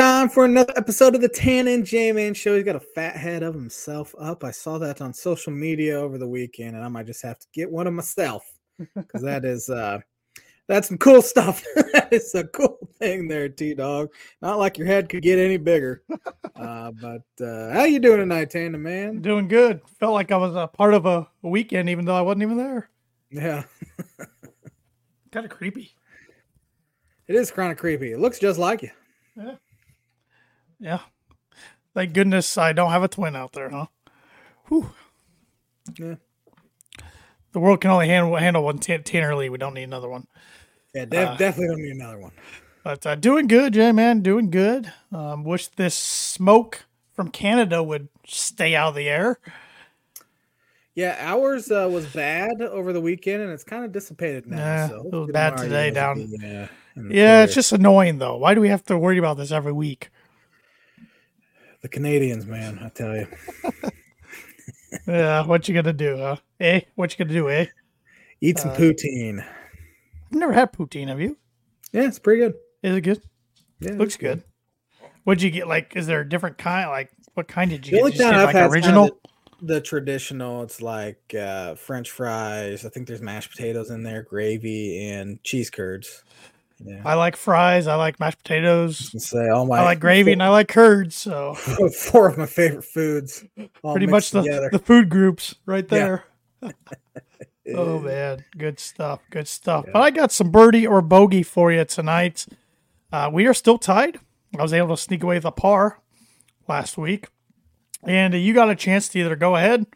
time for another episode of the Tan and J Man Show. He's got a fat head of himself up. I saw that on social media over the weekend, and I might just have to get one of myself because that is uh that's some cool stuff. that is a cool thing there, T Dog. Not like your head could get any bigger. Uh, but uh, how you doing tonight, Tanda man? Doing good. Felt like I was a part of a, a weekend, even though I wasn't even there. Yeah, Kind of creepy. it is kind of creepy. It looks just like you. Yeah. Yeah. Thank goodness I don't have a twin out there, huh? Whew. Yeah. The world can only handle handle one Tan- Tanner Lee. We don't need another one. Yeah, def- Uh, definitely don't need another one. But uh, doing good, Jay, man. Doing good. Um, wish this smoke from Canada would stay out of the air. Yeah, ours uh, was bad over the weekend, and it's kind of dissipated now. Yeah, so it was bad today you guys will down- uh, the Yeah, it's just annoying, though. Why do we have to worry about this every week? The Canadians, man. I tell you. Yeah, what you gonna do, huh? Eh? What you gonna do, eh? Eat some Uh, poutine. I've never had poutine. Have you? Yeah, it's pretty good. Is it good? Yeah, Looks it's good. What'd you get? Like, is there a different kind? Like, what kind did you The get? Did you kind get like had is original? kinda The traditional, it's like uh, French fries. I think there's mashed potatoes in there, gravy, and cheese curds. Yeah, I like fries. I like mashed potatoes. and say all my I like gravy and I like curds. So four, four of my favorite foods. pretty much the, together. the food groups right Yeah. there. Oh man, good stuff. Good stuff. Yeah. But I got some birdie or bogey for you tonight. Uh, we are still tied. I was able to sneak away with a par last week, and uh, you got a chance to either go ahead,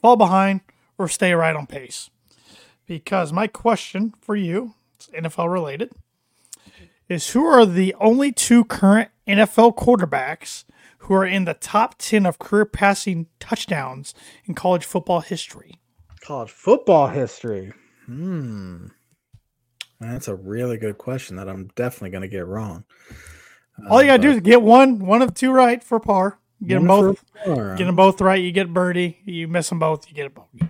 fall behind, or stay right on pace. Because my question for you, it's NFL related, is who are the only two current NFL quarterbacks who are in the top 10 of career passing touchdowns in college football history? College football history. Hmm. That's a really good question that I'm definitely going to get wrong. All you gotta Uh, do is get one, one of two right for par. Get them both, par, get them both right. You get birdie. You miss them both, you get a bogey.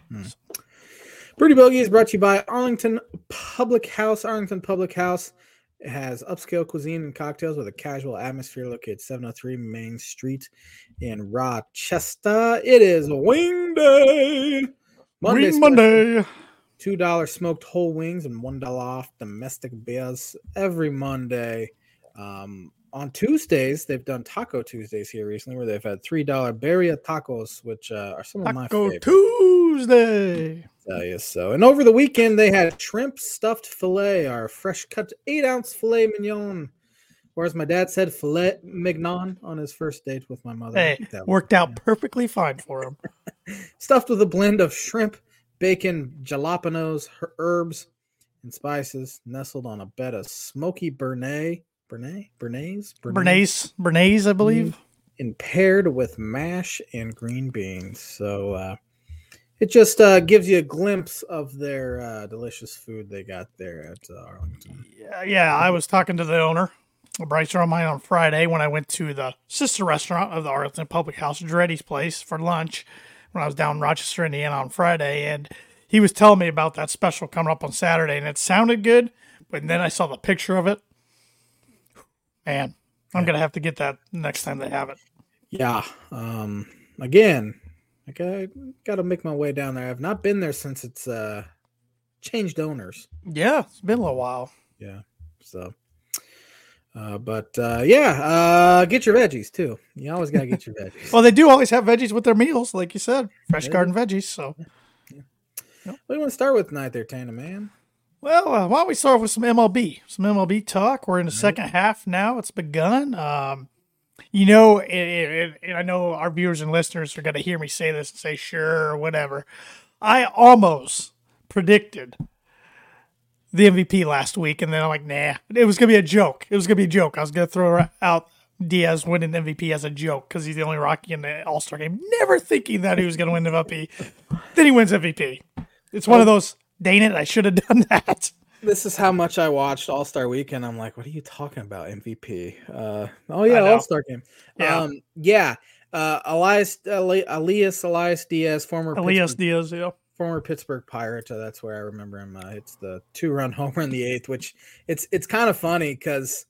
Birdie Bogey is brought to you by Arlington Public House. Arlington Public House has upscale cuisine and cocktails with a casual atmosphere located 703 Main Street in Rochester. It is Wing Day. Monday, special. Monday. two dollar smoked whole wings and one dollar off domestic beers every Monday. Um, on Tuesdays, they've done Taco Tuesdays here recently, where they've had three dollar Birria tacos, which uh, are some of my favorite. Taco. Tuesday. Tell you so. And over the weekend, they had shrimp stuffed fillet, our fresh cut eight ounce filet mignon. Or as my dad said, filet mignon on his first date with my mother. Hey, worked out perfectly fine for him. stuffed with a blend of shrimp, bacon, jalapenos, herbs, and spices, nestled on a bed of smoky Bernays, Bernays, Bernays, Bernays, Bernays, I believe. and paired with mash and green beans. So uh, it just uh, gives you a glimpse of their uh, delicious food they got there at uh, Arlington. Yeah, yeah, I was talking to the owner, Bryce mine on Friday when I went to the sister restaurant of the Arlington Public House, Dreddy's Place, for lunch when I was down in Rochester, Indiana on Friday. And he was telling me about that special coming up on Saturday, and it sounded good. But then I saw the picture of it. Man, I'm going to have to get that next time they have it. Yeah. Um, again, like I got to make my way down there. I've not been there since it's uh, changed owners. Yeah, it's been a little while. Yeah. So, uh, but uh, yeah, uh, get your veggies too. You always gotta get your veggies. Well, they do always have veggies with their meals, like you said, fresh Yeah. garden veggies. So, what do you want to start with tonight, there, Tana man? well, uh, why don't we start with some MLB? Some MLB talk. We're in the second half now. It's begun. Um, you know, it, it, it, I know our viewers and listeners are going to hear me say this and say sure or whatever. I almost predicted the MVP last week, and then I'm like, nah, it was going to be a joke. It was going to be a joke. I was going to throw out Diaz winning MVP as a joke because he's the only Rocky in the All Star game. Never thinking that he was going to win the MVP. then he wins MVP. It's one of oh. those. Dang it! I should have done that. This is how much I watched All Star Weekend. I'm like, what are you talking about, MVP? Uh, oh yeah. All Star game. Yeah. Um, yeah. Uh, Elias, Eli- Elias, Elias Diaz, former Elias Pittsburgh, Diaz, yeah. former Pittsburgh Pirate. Uh, that's where I remember him. Uh, it's the two run homer in the eighth, which it's it's kind of funny because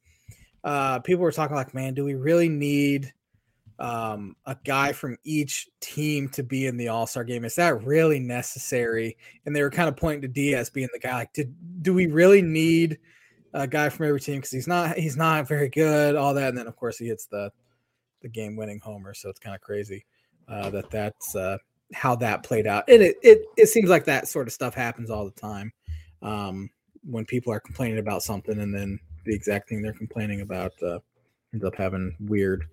uh, people were talking like, man, do we really need um, a guy from each team to be in the All Star game? Is that really necessary? And they were kind of pointing to Diaz being the guy. Like, did do we really need a guy from every team? Because he's not he's not very good. All that, and then of course he hits the the game winning homer. So it's kind of crazy uh, that that's uh, how that played out. And it, it it seems like that sort of stuff happens all the time um, when people are complaining about something, and then the exact thing they're complaining about uh, ends up having weird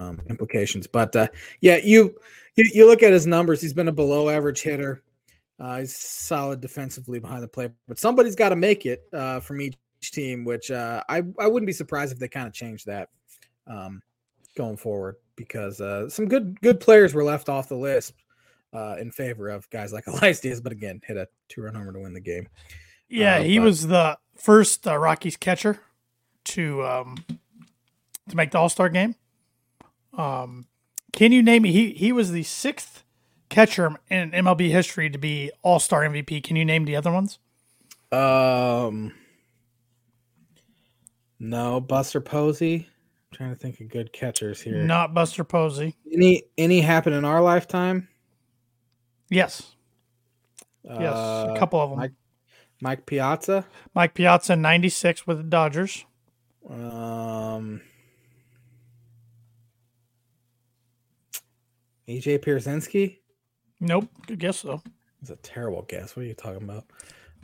um, implications. But uh, yeah, you, you you look at his numbers. He's been a below average hitter. Uh, he's solid defensively behind the plate, but somebody's got to make it uh, from each team. Which uh, I I wouldn't be surprised if they kind of change that um, going forward because uh, some good good players were left off the list uh, in favor of guys like Elias Diaz. But again, hit a two run homer to win the game. Yeah, he but- was the first uh, Rockies catcher to um, to make the All Star game. Um, can you name he he was the sixth catcher in MLB history to be All Star MVP? Can you name the other ones? Um, no, Buster Posey. I'm trying to think of good catchers here. Not Buster Posey. Any any happen in our lifetime? Yes, yes, Uh, a couple of them. Mike- Mike Piazza. Mike Piazza, ninety six with the Dodgers. Um, AJ Pierzynski. Nope, good guess though. It's a terrible guess. What are you talking about?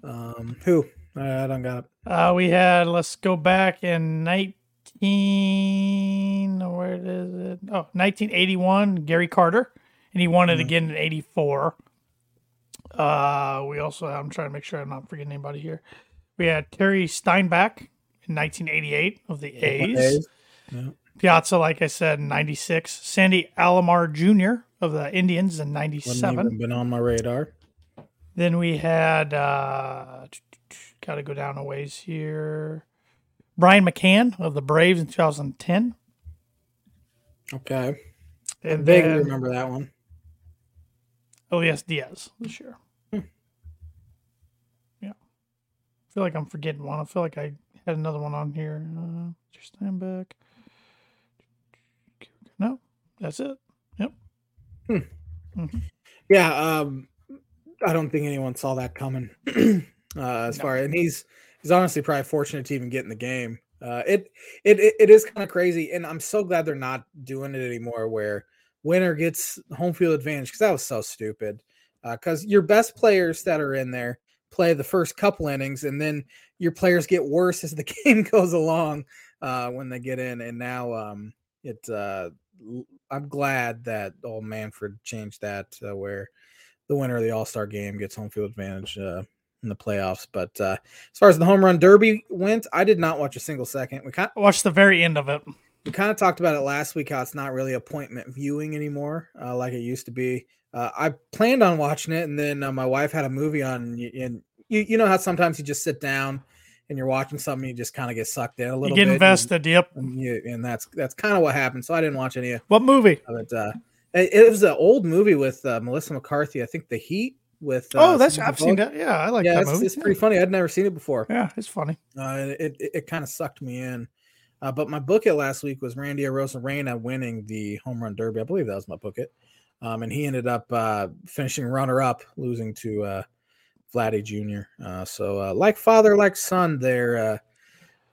Um, who? I don't got it. Uh, we had let's go back in nineteen. Where is it? Oh, 1981, Gary Carter, and he won it Mhm. again in '84. Uh, we also I'm trying to make sure I'm not forgetting anybody here. We had Terry Steinbach in 1988 of the A's. A's. Yeah. Piazza, like I said, in '96. Sandy Alomar Jr. of the Indians in Wouldn't '97. even been on my radar. Then we had uh got to go down a ways here. Brian McCann of the Braves in 2010. Okay, I And vaguely then remember that one. Elias Diaz this year. Hmm. Yeah. I feel like I'm forgetting one. I feel like I had another one on here. Uh, just stand back. No, that's it. Yep. Yeah, um, I don't think anyone saw that coming. uh, as No. far and he's he's honestly probably fortunate to even get in the game. Uh, it it it, it is kind of crazy, and I'm so glad they're not doing it anymore. Where winner gets home field advantage because that was so stupid. Because your best players that are in there play the first couple innings, and then your players get worse as the game goes along uh, when they get in. And now um, it uh, I'm glad that old Manfred changed that uh, where the winner of the All Star game gets home field advantage uh, in the playoffs. But uh, as far as the home run derby went, I did not watch a single second. We kind of watched the very end of it. we kind of talked about it last week how it's not really appointment viewing anymore uh, like it used to be. Uh, I planned on watching it, and then uh, my wife had a movie on, and and you you know how sometimes you just sit down and you're watching something, you just kind of get sucked in a You little get bit, and- invested. Yep. and, you, and that's that's kind of what happened. So I didn't watch any What movie? it. Uh, it, it was an old movie with uh, Melissa McCarthy. I think The Heat with. Uh, oh, that's I've seen that. Yeah, I like yeah, that it's, movie. it's pretty funny. I'd never seen it before. Yeah, it's funny. Uh, it it, it kind of sucked me in. Uh, but my booklet last week was Randy Arozarena winning the home run derby. I believe that was my booklet. Um, and he ended up uh, finishing runner up, losing to uh, Vladdy Jr. Uh, so uh, like father, like son, there. Uh,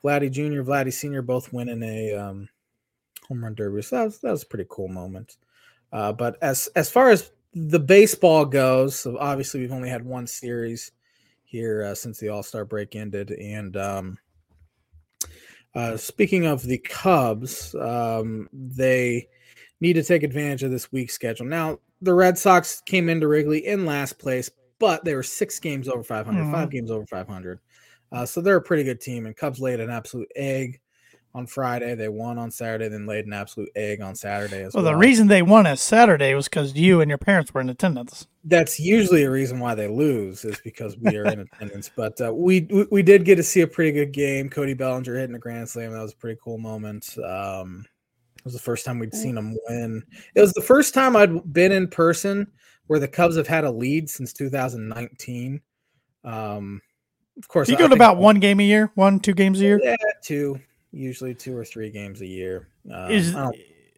Vladdy Jr., Vladdy Sr. both winning a um, home run derby. So that was that was a pretty cool moment. Uh, but as as far as the baseball goes, so obviously we've only had one series here uh, since the All Star break ended, and um, uh, speaking of the Cubs, um, they need to take advantage of this week schedule. Now, the Red Sox came into Wrigley in last place, but they were six games over 500, Mhm. five games over 500. Uh, so they're a pretty good team, and Cubs laid an absolute egg on Friday. They won on Saturday, then laid an absolute egg on Saturday as Well, well. the reason they won on Saturday was because you and your parents were in attendance. that's usually a reason why they lose is because we are in attendance. But uh, we, we we did get to see a pretty good game. Cody Bellinger hitting a grand slam. That was a pretty cool moment. Um, it was the first time we'd seen him win. It was the first time I'd been in person where the Cubs have had a lead since 2019. Um, of course, You go to about one game a year, one two games a year. yeah, two, usually two or three games a year. Um, Is I don't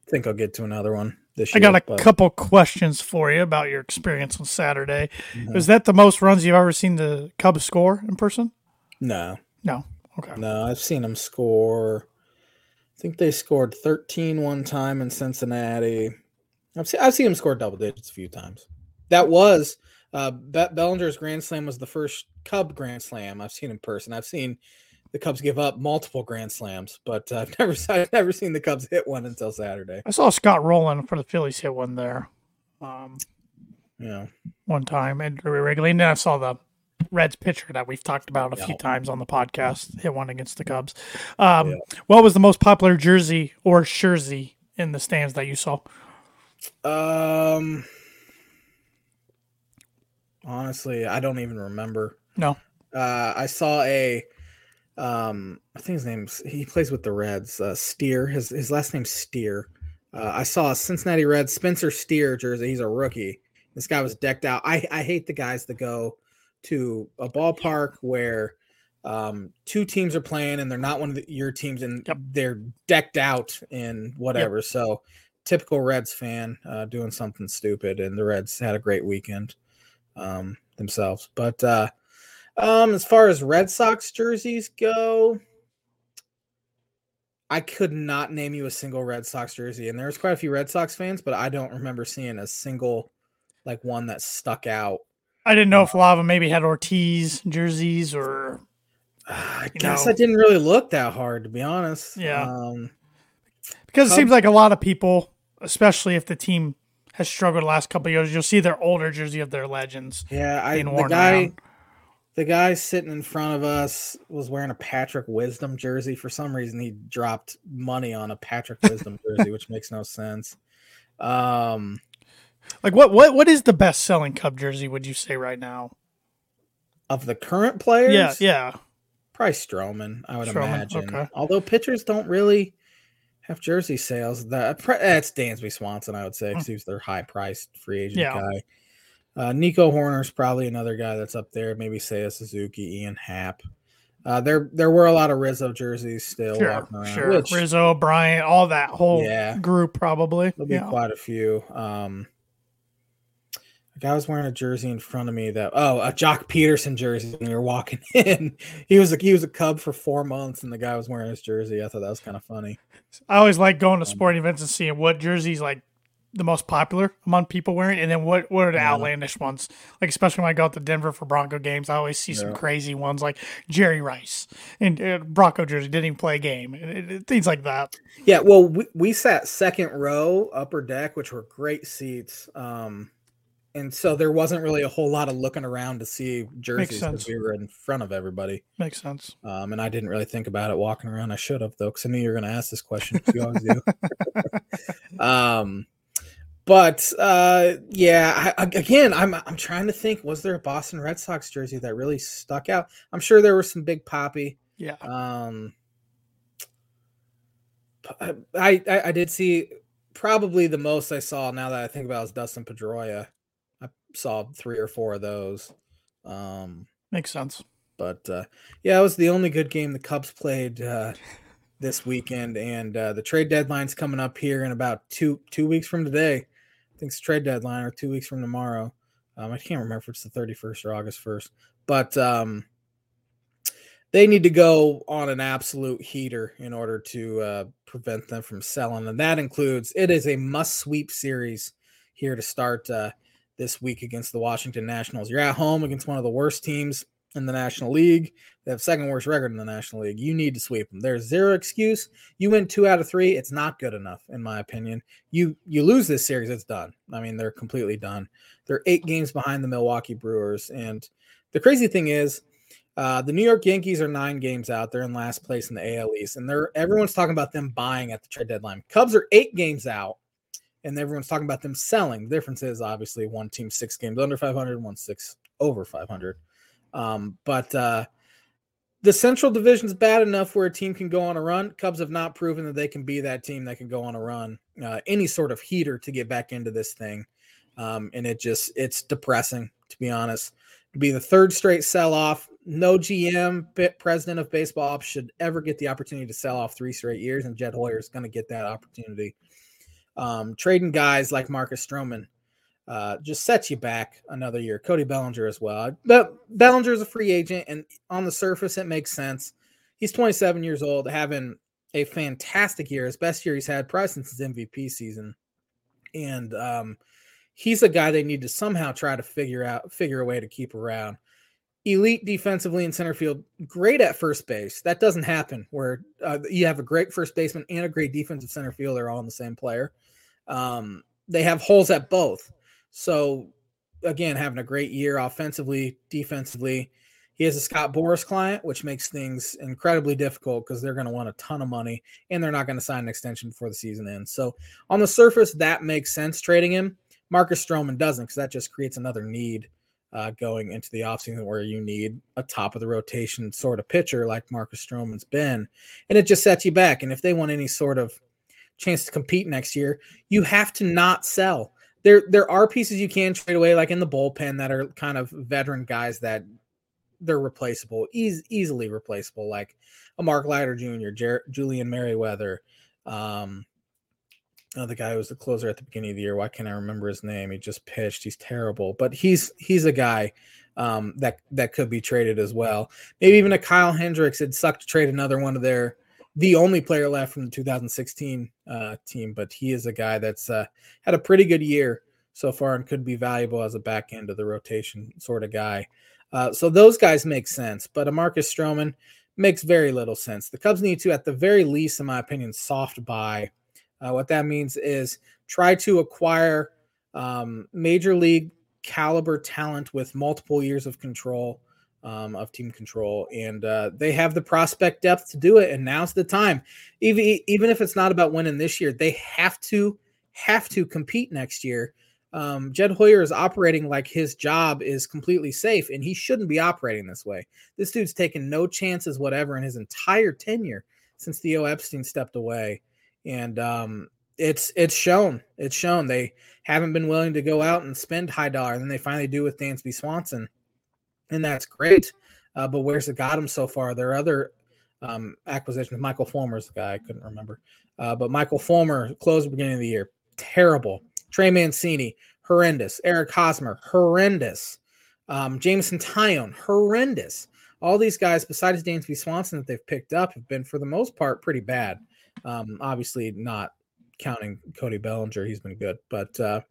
think I'll get to another one this year. I got a but- couple questions for you about your experience on Saturday. Mhm. Is that the most runs you've ever seen the Cubs score in person? No, No. Okay. no, I've seen them score. I think they scored 13 one time in Cincinnati. I've seen I've seen them score double digits a few times. That was uh, Be- Bellinger's grand slam was the first Cub grand slam I've seen in person. I've seen the Cubs give up multiple grand slams, but uh, I've never I've never seen the Cubs hit one until Saturday. I saw Scott Rolen for the Phillies hit one there, um, know, one time and Wrigley, and then I saw the Reds pitcher that we've talked about a few times on the podcast hit one against the Cubs. Um, Yeah. What was the most popular jersey or jersey in the stands that you saw? Um, honestly, I don't even remember. No. Uh, I saw a, um, I think his name's he plays with the Reds. Uh, Steer. His his last name's Steer. Uh, I saw a Cincinnati Reds Spencer Steer jersey. He's a rookie. This guy was decked out. I I hate the guys that go to a ballpark where. Um, two teams are playing and they're not one of the, your teams and Yep. they're decked out in whatever. So typical Reds fan uh, doing something stupid, and the Reds had a great weekend um, themselves. But uh, um, as far as Red Sox jerseys go, I could not name you a single Red Sox jersey, and there's quite a few Red Sox fans, but I don't remember seeing a single like one that stuck out. I didn't know if Lava maybe had Ortiz jerseys or I guess know- I didn't really look that hard, to be honest. Yeah. Um, because it seems like a lot of people, especially if the team has struggled the last couple of years, you'll see their older jersey of their legends yeah, I being the guy. around. The guy sitting in front of us was wearing a Patrick Wisdom jersey. For some reason, he dropped money on a Patrick Wisdom jersey, which makes no sense. Um, Like what what what is the best selling Cub jersey? Would you say right now? of the current players, Yeah, yeah. probably Stroman, I would Stroman, imagine. okay. Although pitchers don't really have jersey sales. That that's Dansby Swanson, I would say, because he was their high priced free agent Yeah. guy. Uh, Nico Hoerner's probably another guy that's up there. Maybe Seiya Suzuki, Ian Happ. Uh, there there were a lot of Rizzo jerseys still Sure, walking around. sure. Which, Rizzo, Bryant, all that whole Yeah. group probably. There'll be Yeah. quite a few. Um, a guy was wearing a jersey in front of me that oh a Joc Pederson jersey when we were walking in. he was a he was a Cub for four months, and the guy was wearing his jersey. I thought that was kind of funny. I always like going Um, to sporting events and seeing what jerseys like the most popular among people wearing, and then what what are the Yeah. outlandish ones? Like especially when I go out to Denver for Bronco games, I always see some crazy ones like Jerry Rice and uh, Bronco jersey didn't even play a game, things like that. Yeah, well, we, we sat second row, upper deck, which were great seats. Um, and so there wasn't really a whole lot of looking around to see jerseys because we were in front of everybody. Makes sense. Um, and I didn't really think about it walking around. I should have though, because I knew you were going to ask this question. You always do. um, but uh, yeah, I, again, I'm I'm trying to think. Was there a Boston Red Sox jersey that really stuck out? I'm sure there was some big Papi. Yeah. Um, I, I I did see probably the most I saw now that I think about it is Dustin Pedroia. Saw three or four of those. Um, Makes sense. but uh, yeah, it was the only good game the Cubs played uh, this weekend, and uh, the trade deadline's coming up here in about two two weeks from today. I think it's trade deadline or two weeks from tomorrow. Um, I can't remember if it's the thirty first or August first, but um, they need to go on an absolute heater in order to uh, prevent them from selling, and that includes it is a must sweep series here to start uh, this week against the Washington Nationals. You're at home against one of the worst teams in the National League. They have second worst record in the National League. You need to sweep them. There's zero excuse. You win two out of three. It's not good enough, in my opinion. You you lose this series, it's done. I mean, they're completely done. They're eight games behind the Milwaukee Brewers, and the crazy thing is, uh, the New York Yankees are nine games out. They're in last place in the AL East, and they're everyone's talking about them buying at the trade deadline. Cubs are eight games out, and everyone's talking about them selling. The difference is obviously one team six games under 500, one six over 500. Um, but uh, the Central Division is bad enough where a team can go on a run. Cubs have not proven that they can be that team that can go on a run, uh, any sort of heater to get back into this thing. Um, and it just it's depressing to be honest. To be the third straight sell off, no GM, president of baseball ops should ever get the opportunity to sell off three straight years, and Jed Hoyer is going to get that opportunity. Um, trading guys like Marcus Stroman uh, just sets you back another year. Cody Bellinger as well. But Bellinger is a free agent, and on the surface, it makes sense. He's 27 years old, having a fantastic year, his best year he's had probably since his MVP season. And um, he's a guy they need to somehow try to figure out, figure a way to keep around. Elite defensively in center field, great at first base. That doesn't happen where uh, you have a great first baseman and a great defensive center fielder all in the same player. Um, they have holes at both. So again, having a great year offensively, defensively. He has a Scott Boras client, which makes things incredibly difficult because they're going to want a ton of money and they're not going to sign an extension before the season ends. So on the surface, that makes sense trading him. Marcus Stroman doesn't because that just creates another need uh, going into the offseason where you need a top of the rotation sort of pitcher like Marcus Stroman's been. And it just sets you back. And if they want any sort of chance to compete next year, you have to not sell there there are pieces you can trade away, like in the bullpen, that are kind of veteran guys that they're replaceable, easily replaceable, like a Mark Leiter Jr., Jer- Julian Merryweather, um, the guy who was the closer at the beginning of the year. Why can't I remember his name? He just pitched. He's terrible, but he's he's a guy um, that that could be traded as well. Maybe even a Kyle Hendricks. It'd suck to trade another one of their the only player left from the 2016 uh, team, but he is a guy that's uh, had a pretty good year so far and could be valuable as a back end of the rotation sort of guy. Uh, so those guys make sense, but a Marcus Stroman makes very little sense. The Cubs need to, at the very least, in my opinion, soft buy. Uh, what that means is try to acquire um, major league caliber talent with multiple years of control um, of team control, and uh, they have the prospect depth to do it. And now's the time. Even even if it's not about winning this year, they have to have to compete next year. Um, Jed Hoyer is operating like his job is completely safe, and he shouldn't be operating this way. This dude's taken no chances whatever in his entire tenure since Theo Epstein stepped away, and um, it's it's shown. It's shown they haven't been willing to go out and spend high dollar, and then they finally do with Dansby Swanson and that's great. Uh, but where's it got him so far? There are other um, acquisitions. Michael Fulmer's the guy I couldn't remember, uh, but Michael Fulmer closed beginning of the year terrible. Trey Mancini horrendous. Eric Hosmer horrendous. Um, Jameson Taillon horrendous. All these guys, besides Dansby Swanson, that they've picked up, have been for the most part pretty bad. Um, obviously, not counting Cody Bellinger, he's been good, but uh,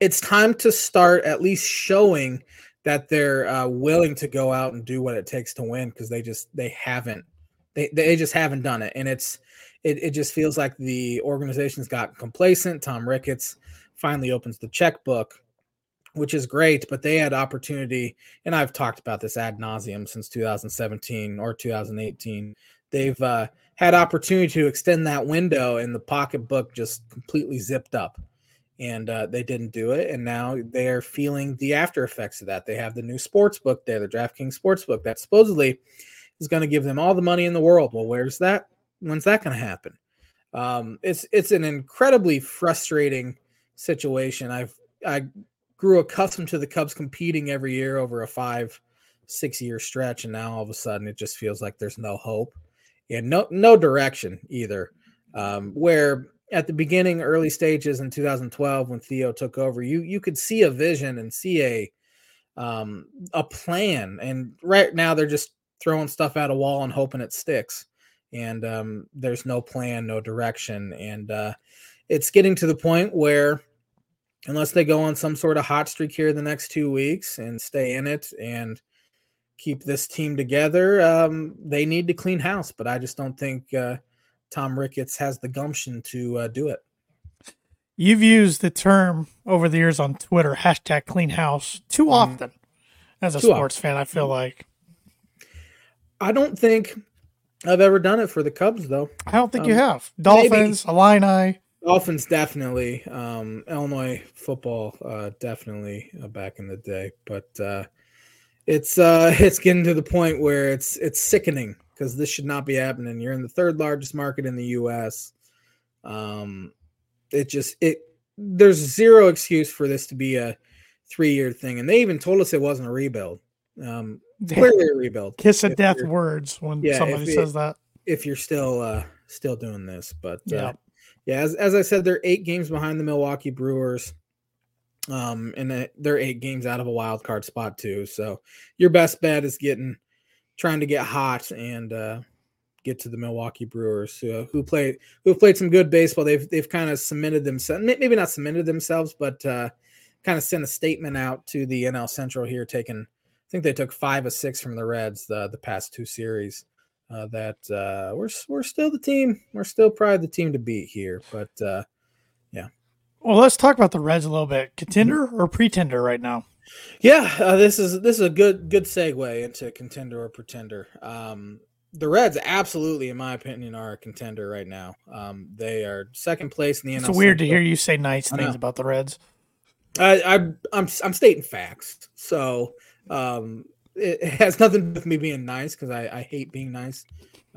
it's time to start at least showing that they're uh, willing to go out and do what it takes to win because they just they haven't they they just haven't done it. And it's it, it just feels like the organization's got complacent. Tom ricketts finally opens the checkbook which is great but they had opportunity and i've talked about this ad nauseum since 2017 or 2018 they've uh, had opportunity to extend that window and the pocketbook just completely zipped up and uh, they didn't do it. And now they are feeling the after effects of that. They have the new sports book there, the DraftKings sports book that supposedly is going to give them all the money in the world. Well, where's that? When's that going to happen? Um, it's it's an incredibly frustrating situation. I've I grew accustomed to the Cubs competing every year over a five six year stretch, and now all of a sudden it just feels like there's no hope and no no direction either. Um, where at the beginning, early stages in 2012 when Theo took over, you you could see a vision and see a um, a plan. And right now they're just throwing stuff at a wall and hoping it sticks. And um, there's no plan, no direction, and uh, it's getting to the point where unless they go on some sort of hot streak here the next two weeks and stay in it and keep this team together, um, they need to clean house. But I just don't think. Uh, Tom Ricketts has the gumption to uh, do it. You've used the term over the years on Twitter, hashtag clean house, too mm-hmm. often as a sports often. fan, I feel like. I don't think I've ever done it for the Cubs, though. I don't think um, you have. Dolphins, maybe. Illini. Dolphins, definitely. Um, Illinois football, uh, definitely uh, back in the day. But uh, it's uh, it's getting to the point where it's it's sickening because this should not be happening. You're in the third largest market in the U.S. Um, it just it there's zero excuse for this to be a three year thing, and they even told us it wasn't a rebuild. Um, clearly a rebuild. Kiss of death words when Yeah, somebody it- says that. If you're still uh still doing this, but uh, Yeah. yeah, as as I said, they're eight games behind the Milwaukee Brewers. Um, and they- they're eight games out of a wild card spot too. So your best bet is getting trying to get hot and uh get to the Milwaukee Brewers who who play who played some good baseball. They've they've kind of cemented themselves, maybe not cemented themselves, but uh kind of sent a statement out to the NL Central here, taking I think they took five or six from the Reds the the past two series. Uh, that uh, we're we're still the team. We're still probably the team to beat here, but uh, yeah. Well, let's talk about the Reds a little bit. Contender or pretender right now? Yeah, uh, this is this is a good good segue into contender or pretender. Um, the Reds, absolutely, in my opinion, are a contender right now. Um, they are second place in the It's NL. weird to hear you say nice things about the Reds. I, I I'm I'm stating facts, so um, it, has nothing to do with me being nice because I, I hate being nice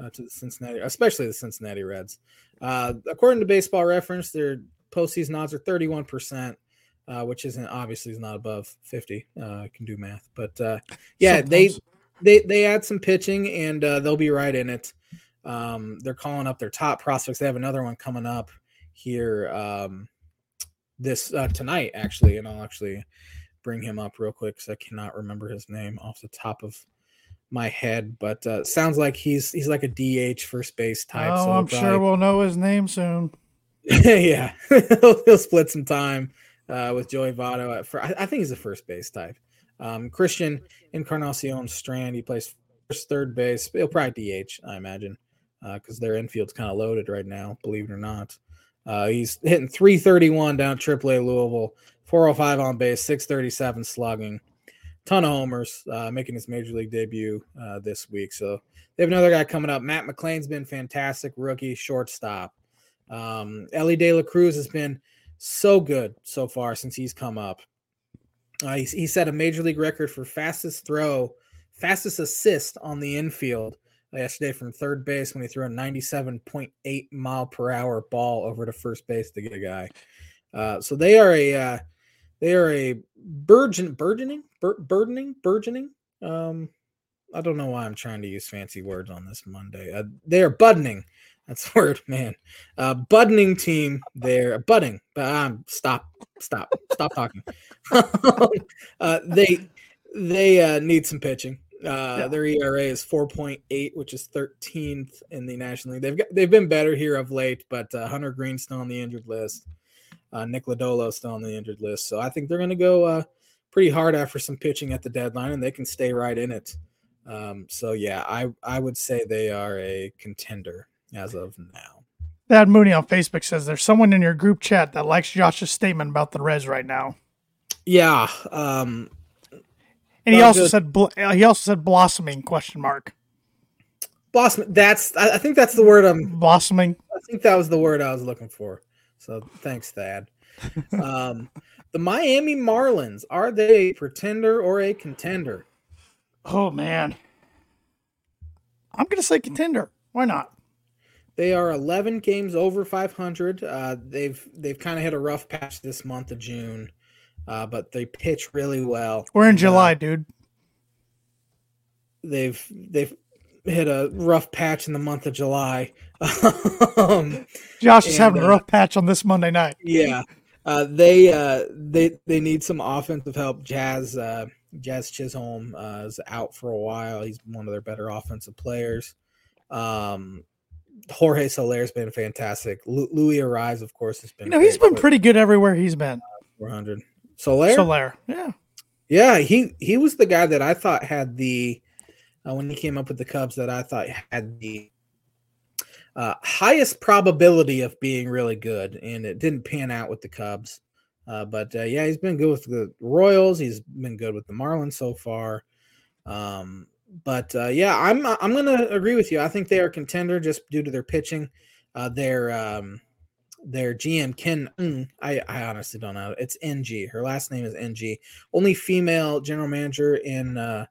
uh, to the Cincinnati, especially the Cincinnati Reds. Uh, according to Baseball Reference, their postseason odds are 31 percent. Uh, which isn't obviously is not above 50 uh, I can do math but uh, yeah they Sometimes. they they add some pitching and uh, they'll be right in it. Um, they're calling up their top prospects. They have another one coming up here um, this uh, tonight, actually, and I'll actually bring him up real quick because I cannot remember his name off the top of my head. But uh, sounds like he's he's like a DH first base type. Oh, so I'm he'll sure we'll know his name soon. yeah, he'll, he'll split some time uh, with Joey Votto. At I, think he's a first base type. Um, Christian Encarnacion Strand, he plays first, third base. He'll probably DH, I imagine, because their infield's kind of loaded right now, believe it or not. Uh, he's hitting 331 down AAA Louisville, 405 on base, 637 slugging, ton of homers, uh, making his major league debut uh, this week. So they have another guy coming up. Matt McLain's been fantastic, rookie shortstop. Um, Elly De La Cruz has been so good so far since he's come up. Uh, he, he set a major league record for fastest throw, fastest assist on the infield yesterday from third base when he threw a 97.8 mile per hour ball over to first base to get a guy. Uh, so they are a uh, they are a burgeon burgeoning bur- burdening burgeoning. Um, I don't know why I'm trying to use fancy words on this Monday. Uh, they are budding. That's the word, man. Uh, budding team. They're budding. But um, stop, stop, stop talking. uh, they they uh, need some pitching. Uh, Yeah. Their ERA is 4.8, which is 13th in the National League. They've got, they've been better here of late, but uh, Hunter Greene's still on the injured list. Uh, Nick Lodolo still on the injured list, so I think they're going to go uh, pretty hard after some pitching at the deadline, and they can stay right in it. Um, so yeah, I I would say they are a contender as of now. Thad Mooney on Facebook says there's someone in your group chat that likes Josh's statement about the Reds right now, Yeah, um, and he also good. said bl- uh, he also said blossoming question mark Blossom. That's I, I think that's the word I'm blossoming. I think that was the word I was looking for. So thanks, Thad. um, the Miami Marlins are they a pretender or a contender? Oh man, I'm gonna say contender. Why not? They are 11 games over 500. Uh, they've they've kind of hit a rough patch this month of June, uh, but they pitch really well. We're in uh, July, dude. they've they've hit a rough patch in the month of July. um, Josh is and, having a uh, rough patch on this Monday night. yeah, uh, they uh, they they need some offensive help. Jazz uh, Jazz Chisholm uh, is out for a while. He's one of their better offensive players. Um, Jorge Soler's been fantastic. Lu- Luis Arraez, of course, has been. You know, he's been pretty good everywhere he's been. 400. Soler, Soler, yeah. yeah, he he was the guy that I thought had the uh, when he came up with the Cubs that I thought had the uh, highest probability of being really good, and it didn't pan out with the Cubs. Uh, but uh, yeah, he's been good with the Royals. He's been good with the Marlins so far. Um, but uh, yeah, I'm I'm gonna agree with you. I think they are contender just due to their pitching. Uh, their um, their GM Kim, Ng, I I honestly don't know. It's NG. Her last name is NG. Only female general manager in uh,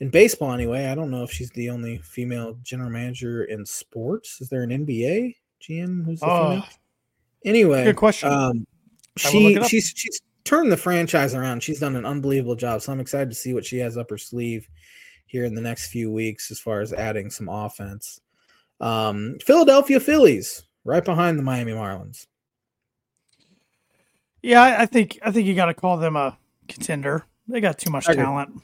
in baseball anyway. I don't know if she's the only female general manager in sports. Is there an NBA GM who's the Oh, female? Anyway, good question. um, I will look she she's she's turned the franchise around. She's done an unbelievable job. So I'm excited to see what she has up her sleeve here in the next few weeks as far as adding some offense. Um, Philadelphia Phillies, right behind the Miami Marlins. Yeah, I think I think you got to call them a contender. They got too much talent.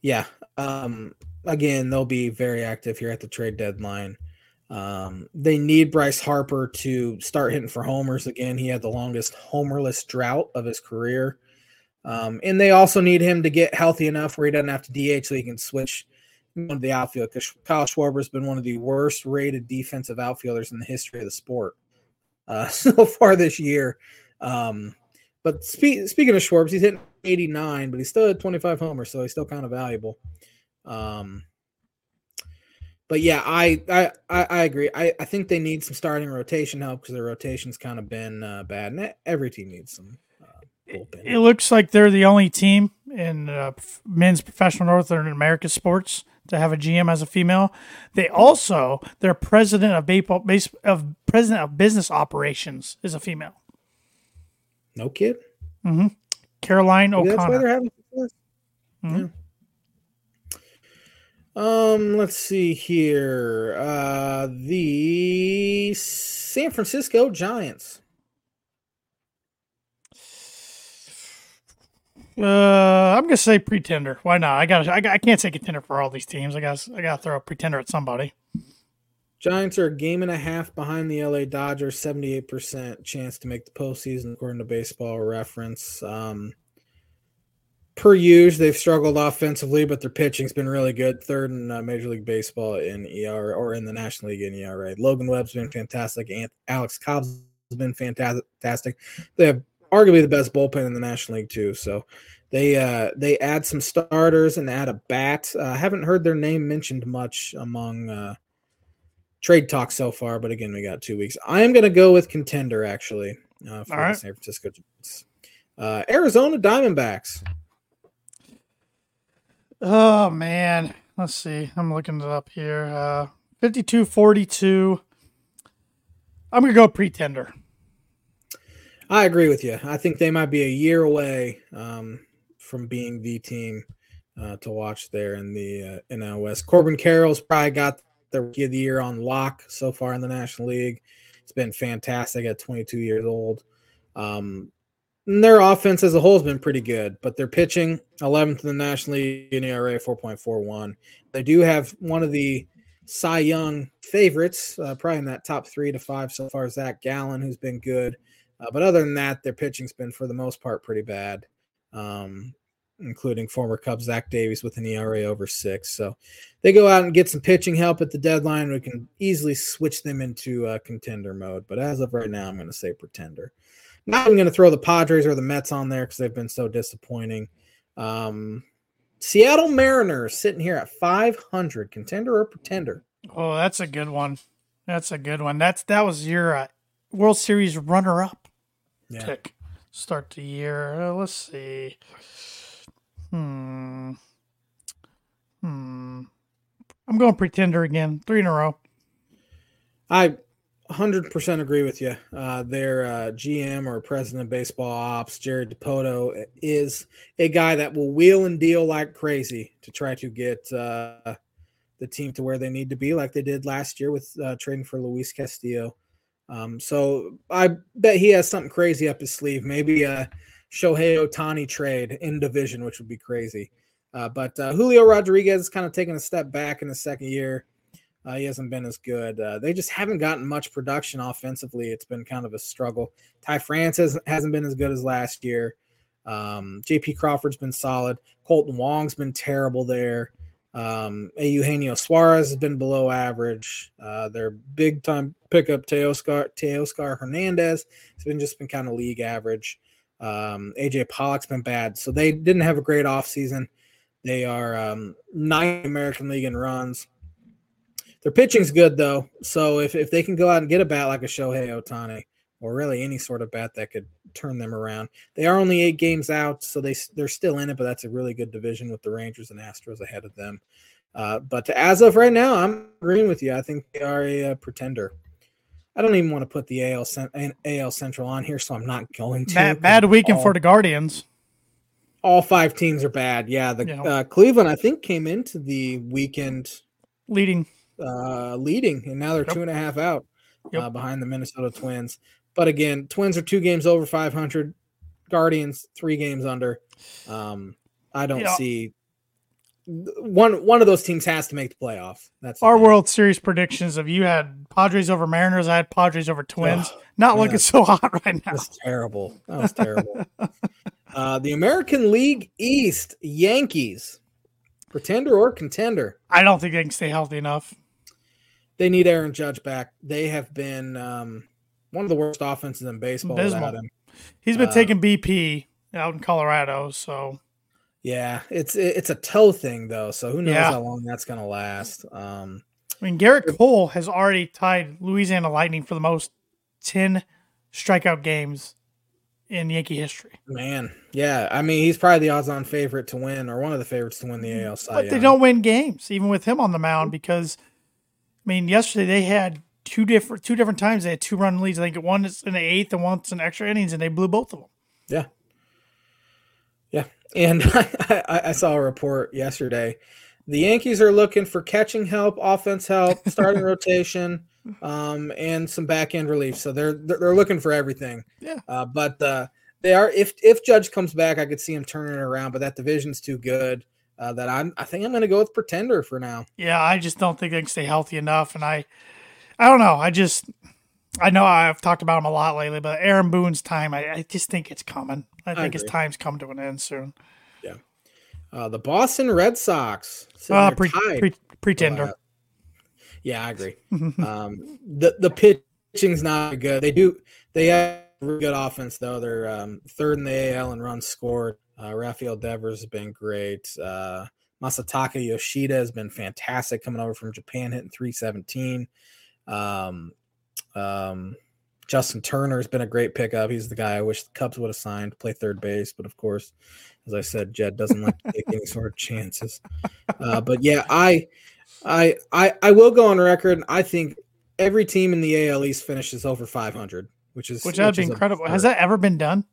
Yeah. Um, again, they'll be very active here at the trade deadline. Um, they need Bryce Harper to start hitting for homers again. He had the longest homerless drought of his career. Um, and they also need him to get healthy enough where he doesn't have to DH so he can switch into the outfield because Kyle Schwarber has been one of the worst rated defensive outfielders in the history of the sport uh, so far this year. Um, but spe- speaking of Schwarber, he's hitting 89, but he's still at 25 homers, so he's still kind of valuable. Um, but yeah, I I I, agree. I, I think they need some starting rotation help because their rotation's kind of been uh, bad, and every team needs some. Uh, it looks like they're the only team in uh, men's professional Northern America sports to have a GM as a female. They also their president of baseball base of president of business operations is a female. No kid. Mm-hmm. Caroline O'Connor. That's why they're having success. Mm-hmm. Yeah. Um, let's see here. Uh, the San Francisco Giants. Uh, I'm gonna say pretender. Why not? I got. I, I can't say contender for all these teams. I guess I gotta throw a pretender at somebody. Giants are a game and a half behind the LA Dodgers. Seventy-eight percent chance to make the postseason, according to Baseball Reference. Um, per use, they've struggled offensively, but their pitching's been really good. Third in uh, Major League Baseball in ERA or in the National League in ERA. Logan Webb's been fantastic. Alex Cobb's been fantastic. They have arguably the best bullpen in the National League too. So they uh, they add some starters and add a bat. I uh, haven't heard their name mentioned much among uh, trade talk so far, but again, we got two weeks. I am going to go with contender actually uh, for the San Francisco Giants. Uh, Arizona Diamondbacks. Oh man, let's see. I'm looking it up here. Uh 52-42. I'm gonna go pretender. I agree with you. I think they might be a year away um, from being the team uh, to watch there in the uh, NL West. Corbin Carroll's probably got the rookie of the year on lock so far in the National League. It's been fantastic at 22 years old. Um, their offense as a whole has been pretty good, but their pitching 11th in the National League in ERA 4.41. They do have one of the Cy Young favorites, uh, probably in that top three to five so far. Zach Gallen, who's been good, uh, but other than that, their pitching's been for the most part pretty bad, um, including former Cub Zach Davies with an ERA over six. So they go out and get some pitching help at the deadline. We can easily switch them into uh, contender mode. But as of right now, I'm going to say pretender. Not even going to throw the Padres or the Mets on there because they've been so disappointing. Um, Seattle Mariners sitting here at 500, contender or pretender? Oh, that's a good one. That's a good one. That's that was your uh, World Series runner-up yeah. pick. Start the year. Uh, let's see. Hmm. Hmm. I'm going pretender again. Three in a row. I 100% agree with you. Uh, their uh, GM or president of baseball ops, Jared Dipoto, is a guy that will wheel and deal like crazy to try to get uh, the team to where they need to be, like they did last year with uh, trading for Luis Castillo. Um, so I bet he has something crazy up his sleeve. Maybe a Shohei Ohtani trade in division, which would be crazy. Uh, but uh, Julio Rodriguez is kind of taking a step back in the second year. Uh, he hasn't been as good. Uh, they just haven't gotten much production offensively. It's been kind of a struggle. Ty France has, hasn't been as good as last year. Um, JP Crawford's been solid. Kolten Wong's been terrible there. Um, Eugenio Suarez has been below average. Uh, their big time pickup, Teoscar, Teoscar Hernandez, has been just been kind of league average. Um, AJ Pollock's been bad. So they didn't have a great offseason. They are um, nine American League in runs. Their pitching's good though, so if, if they can go out and get a bat like a Shohei Ohtani, or really any sort of bat that could turn them around, they are only eight games out, so they they're still in it. But that's a really good division with the Rangers and Astros ahead of them. Uh, but as of right now, I'm agreeing with you. I think they are a, a pretender. I don't even want to put the AL AL Central on here, so I'm not going to. Bad, bad weekend all, for the Guardians. All five teams are bad. Yeah, the yeah. Uh, Cleveland I think came into the weekend leading, uh, leading, and now they're yep. two and a half out yep. uh, behind the Minnesota Twins. But again, Twins are two games over 500. Guardians three games under. Um, I don't see one one of those teams has to make the playoff. That's our World Series predictions. Of you had Padres over Mariners, I had Padres over Twins. Oh, Not looking so hot right now. That's terrible. That was terrible. uh, the American League East Yankees, pretender or contender? I don't think they can stay healthy enough. They need Aaron Judge back. They have been um, one of the worst offenses in baseball him. He's been uh, taking BP out in Colorado, so yeah, it's it's a toe thing though, so who knows yeah. how long that's gonna last. Um, I mean, Gerrit Cole has already tied Louisiana Lightning for the most ten strikeout games in Yankee history. Man, yeah, I mean, he's probably the odds-on favorite to win, or one of the favorites to win the AL Cy But they don't win games, even with him on the mound, because I mean, yesterday they had two different two different times they had two run leads. I think one is in the eighth and one's in extra innings, and they blew both of them. Yeah, yeah, and I, I, saw a report yesterday. The Yankees are looking for catching help, offense help, starting rotation, um, and some back end relief. So they're they're looking for everything. Yeah. Uh, but uh, they are if if Judge comes back, I could see him turning it around. But that division's too good. Uh, that I'm I think I'm going to go with Pretender for now. Yeah, I just don't think they can stay healthy enough, and I I don't know. I just I know I've talked about him a lot lately, but Aaron Boone's time, I, I just think it's coming. I think his time's come to an end soon. Yeah. Uh, the Boston Red Sox. Uh, pre- pre- pretender. Uh, yeah, I agree. um, the the pitching's not good. They do they have really good offense though. They're um, third in the AL and runs scored. Uh, Rafael Devers has been great. Uh, Masataka Yoshida has been fantastic coming over from Japan, hitting 317. Um, um, Justin Turner has been a great pickup. He's the guy I wish the Cubs would have signed to play third base, but of course, as I said, Jed doesn't like to take any sort of chances. Uh, but yeah, I, I, I, I will go on record. I think every team in the AL East finishes over 500, which is which would be incredible. Has that ever been done?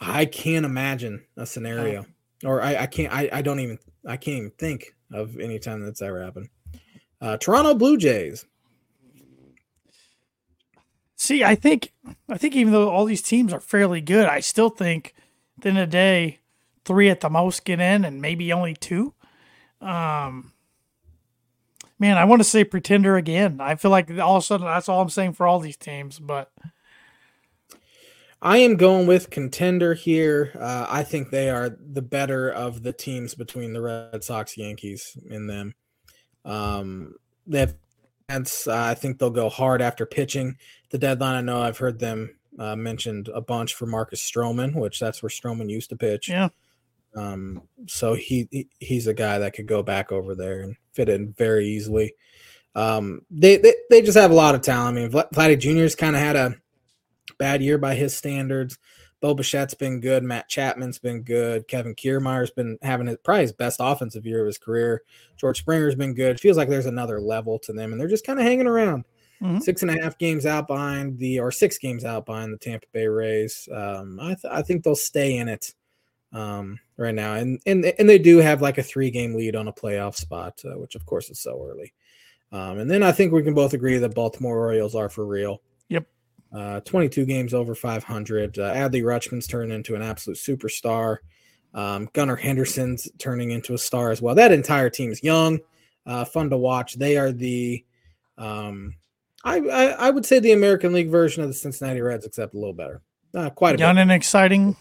I can't imagine a scenario, oh. or I, I can't. I, I don't even. I can't even think of any time that's ever happened. Uh, Toronto Blue Jays. See, I think I think even though all these teams are fairly good, I still think at the end of the day, three at the most get in and maybe only two. Um man, I want to say pretender again. I feel like all of a sudden that's all I'm saying for all these teams, but I am going with contender here. Uh, I think they are the better of the teams between the Red Sox, Yankees, in them. Um, they have uh, I think they'll go hard after pitching the deadline. I know I've heard them uh, mentioned a bunch for Marcus Stroman, which that's where Stroman used to pitch. Yeah. Um, so he, he, he's a guy that could go back over there and fit in very easily. Um, they, they they just have a lot of talent. I mean, Vladdy Jr.'s kind of had a bad year by his standards. Bo Bichette's been good. Matt Chapman's been good. Kevin Kiermaier's been having his, probably his best offensive year of his career. George Springer's been good. Feels like there's another level to them, and they're just kind of hanging around. Mm-hmm. Six and a half games out behind the, or six games out behind the Tampa Bay Rays. Um, I, th- I think they'll stay in it um, right now, and and and they do have like a three game lead on a playoff spot, uh, which of course is so early. Um, and then I think we can both agree that Baltimore Orioles are for real. Uh, 22 games over 500. Uh, Adley Rutschman's turned into an absolute superstar. Um, Gunnar Henderson's turning into a star as well. That entire team is young, uh, fun to watch. They are the, um, I, I, I would say the American League version of the Cincinnati Reds, except a little better. Uh, quite a young bit. and exciting.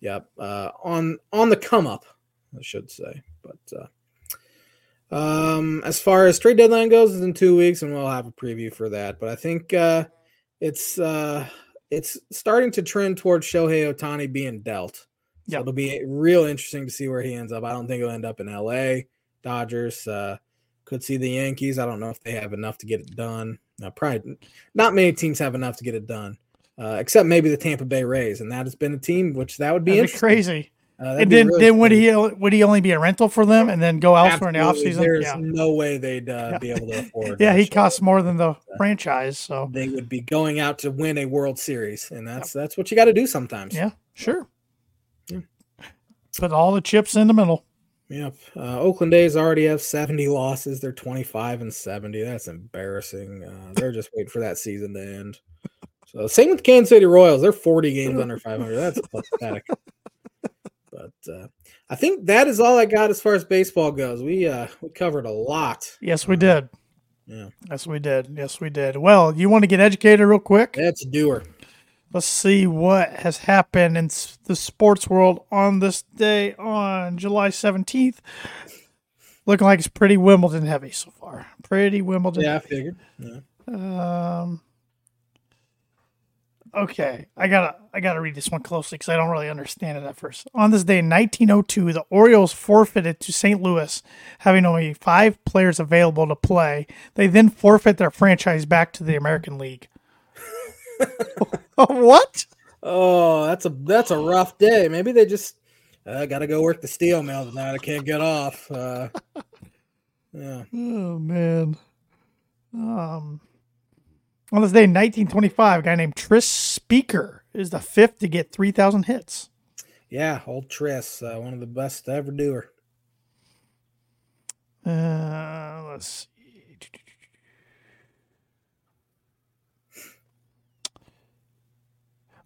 Yep. Uh, on on the come up, I should say. But uh, um, as far as trade deadline goes, is in two weeks, and we'll have a preview for that. But I think uh, it's uh it's starting to trend towards Shohei Ohtani being dealt. So yep. it'll be real interesting to see where he ends up. I don't think he'll end up in LA. Dodgers uh, could see the Yankees. I don't know if they have enough to get it done. Uh, probably not many teams have enough to get it done, uh, except maybe the Tampa Bay Rays, and that has been a team which that would be, be crazy. Uh, and then really then would he would he only be a rental for them and then go elsewhere in the Absolutely. offseason? There's Yeah. no way they'd uh, Yeah. be able to afford. Yeah, he shit. costs more than the franchise, so They would be going out to win a World Series, and that's that's what you got to do sometimes. yeah, sure. Yeah. Put all the chips in the middle. Yep. Uh, Oakland A's already have 70 losses. They're 25 and 70. That's embarrassing. Uh, they're just waiting for that season to end. So same with Kansas City Royals. They're 40 games under 500. That's pathetic. But uh, I think that is all I got as far as baseball goes. We uh, we covered a lot. Yes, we did. Yeah. Yes, we did. Yes, we did. Well, you want to get educated real quick? That's a doer. Let's see what has happened in the sports world on this day on July 17th. Looking like it's pretty Wimbledon heavy so far. Pretty Wimbledon. Yeah, I figured. Yeah. Um. Okay, I gotta I gotta read this one closely because I don't really understand it at first. On this day in 1902, the Orioles forfeited to St. Louis, having only five players available to play. They then forfeit their franchise back to the American League. what? Oh, that's a that's a rough day. Maybe they just I got to go work the steel mill tonight. I can't get off. Uh, yeah. Oh man. Um. On this day in 1925, a guy named Tris Speaker is the fifth to get 3,000 hits. Yeah, old Tris, uh, one of the best to ever do her. Uh, let's see.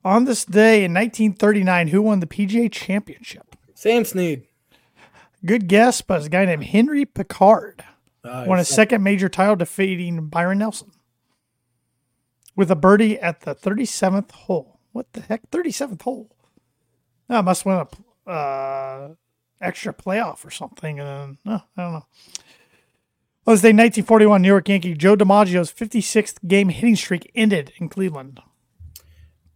On this day in 1939, who won the PGA Championship? Sam Snead. Good guess, but it's a guy named Henry Picard. Uh, Won his second major title, defeating Byron Nelson with a birdie at the 37th hole. What the heck? 37th hole? Oh, I must win a uh, extra playoff or something. And then, no, I don't know. On this day, 1941, New York Yankee Joe DiMaggio's 56th game hitting streak ended in Cleveland.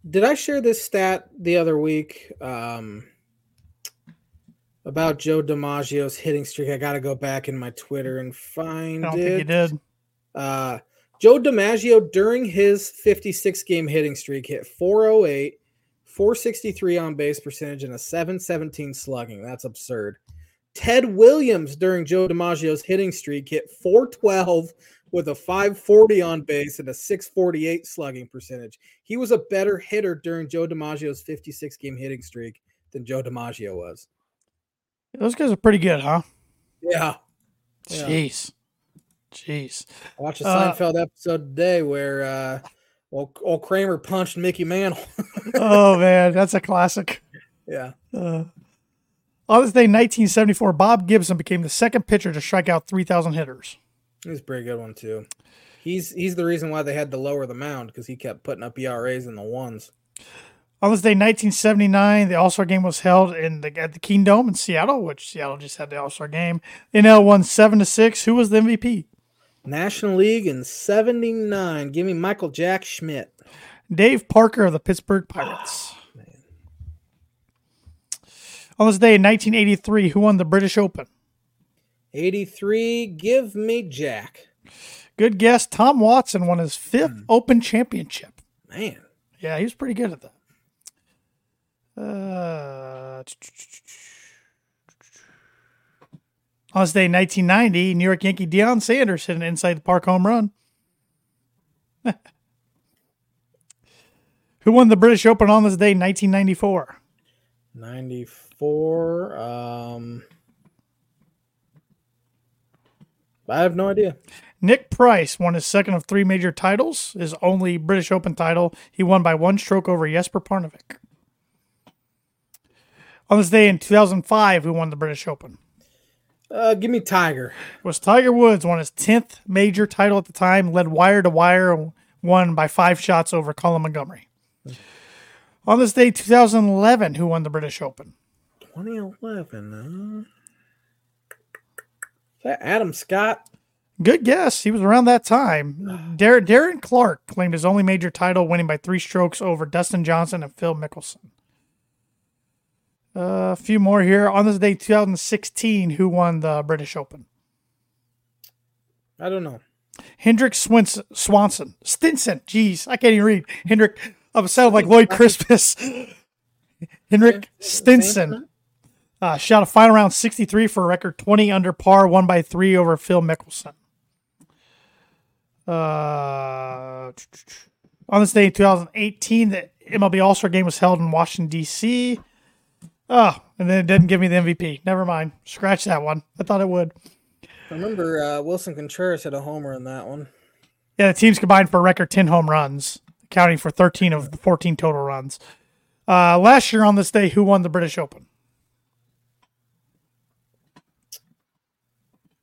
Did I share this stat the other week um, about Joe DiMaggio's hitting streak? I got to go back in my Twitter and I find don't it. think he did. Uh, Joe DiMaggio during his 56 game hitting streak hit 408, 463 on base percentage, and a 717 slugging. That's absurd. Ted Williams during Joe DiMaggio's hitting streak hit 412 with a 540 on base and a 648 slugging percentage. He was a better hitter during Joe DiMaggio's 56 game hitting streak than Joe DiMaggio was. Those guys are pretty good, huh? Yeah. Yeah. Jeez. Jeez. I watched a Uh, Seinfeld episode today where uh, old, old Kramer punched Mickey Mantle. oh, man. That's a classic. yeah. Uh, on this day, 1974, Bob Gibson became the second pitcher to strike out 3,000 hitters. He was a pretty good one too. He's he's the reason why they had to lower the mound because he kept putting up ERAs in the ones. On this day, 1979, the All Star game was held in the, at the Kingdome in Seattle, which Seattle just had the All Star game. NL won seven to six. Who was the MVP? National League in '79. Give me Michael Jack Schmidt. Dave Parker of the Pittsburgh Pirates. On this day in 1983, who won the British Open? '83. Give me Jack. Good guess. Tom Watson won his fifth Open championship. Man, Yeah, he was pretty good at that. Uh, on this day, 1990, New York Yankee Deion Sanders hit an inside the park home run. Who won the British Open on this day, 1994? '94. Um, I have no idea. Nick Price won his second of three major titles, his only British Open title. He won by one stroke over Jesper Parnevik. On this day in 2005, who won the British Open? Uh, give me Tiger. It was Tiger Woods won his 10th major title at the time, led wire to wire, won by five shots over Colin Montgomerie. On this day, 2011, who won the British Open? 2011. Uh, is that Adam Scott? Good guess. He was around that time. Dar- Darren Clarke claimed his only major title, winning by three strokes over Dustin Johnson and Phil Mickelson. Uh, a few more here. On this day, 2016, who won the British Open? I don't know. Hendrick Swins- Swanson. Stinson. Jeez, I can't even read. Hendrick. I'm sound like Lloyd Christmas. Hendrick Stinson. Uh, shot a final round 63 for a record 20 under par, one by three over Phil Mickelson. Uh, on this day in 2018, the MLB All Star game was held in Washington, D.C. Oh, and then it didn't give me the MVP. Never mind. Scratch that one. I thought it would. I remember uh, Willson Contreras hit a homer in that one. Yeah, the teams combined for a record 10 home runs, accounting for 13 of the 14 total runs. Uh, last year on this day, who won the British Open?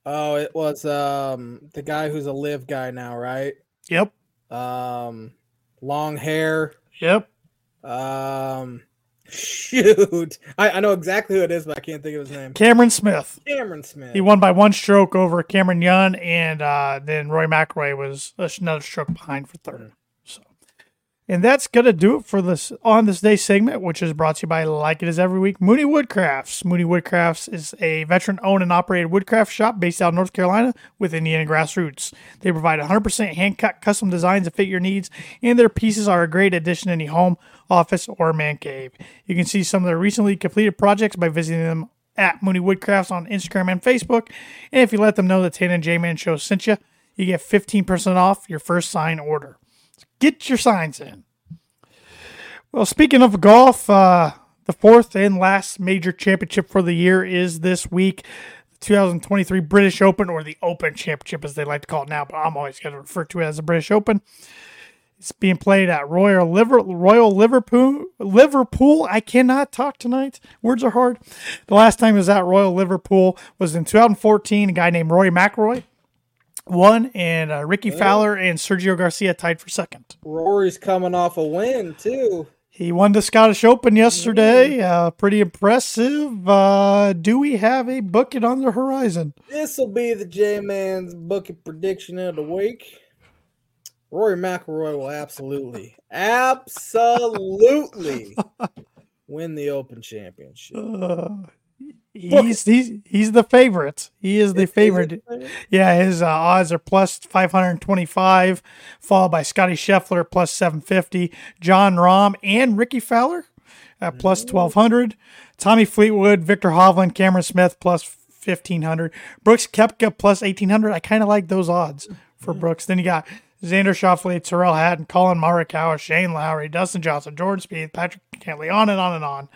Oh, it was um the guy who's a live guy now, right? Yep. Um, long hair. Yep. Um, shoot, I, I know exactly who it is, but I can't think of his name. Cameron Smith. Cameron Smith. He won by one stroke over Cameron Young, and uh, then Roy McIlroy was another stroke behind for third. And that's gonna do it for this on this day segment, which is brought to you by Like It Is Every Week, Mooney Woodcrafts. Mooney Woodcrafts is a veteran-owned and operated woodcraft shop based out of North Carolina with Indiana grassroots. They provide 100% hand-cut custom designs that fit your needs, and their pieces are a great addition to any home, office, or man cave. You can see some of their recently completed projects by visiting them at Mooney Woodcrafts on Instagram and Facebook. And if you let them know the Tan and J Man Show sent you, you get 15% off your first sign order. Get your signs in. Well, speaking of golf, uh, the fourth and last major championship for the year is this week. The 2023 British Open, or the Open Championship as they like to call it now, but I'm always going to refer to it as the British Open. It's being played at Royal Royal Liverpool. Liverpool. I cannot talk tonight. Words are hard. The last time it was at Royal Liverpool was in 2014. A guy named Roy McIlroy won, and uh, Rickie Fowler and Sergio Garcia tied for second. Rory's coming off a win too. He won the Scottish Open yesterday. Uh, pretty impressive. Uh, do we have a bucket on the horizon? This will be the J Man's bucket prediction of the week. Rory McIlroy will absolutely, absolutely win the Open Championship. Uh, he's he's he's the favorite. He is the favorite. Yeah, his uh, odds are plus 525, followed by Scottie Scheffler plus 750, Jon Rahm and Rickie Fowler at plus 1200, Tommy Fleetwood, Viktor Hovland, Cameron Smith plus 1500, Brooks Koepka plus 1800. I kind of like those odds for Brooks. Then you got Xander Schauffele, Tyrrell Hatton, Collin Morikawa, Shane Lowry, Dustin Johnson, Jordan Spieth, Patrick Cantlay, on and on and on.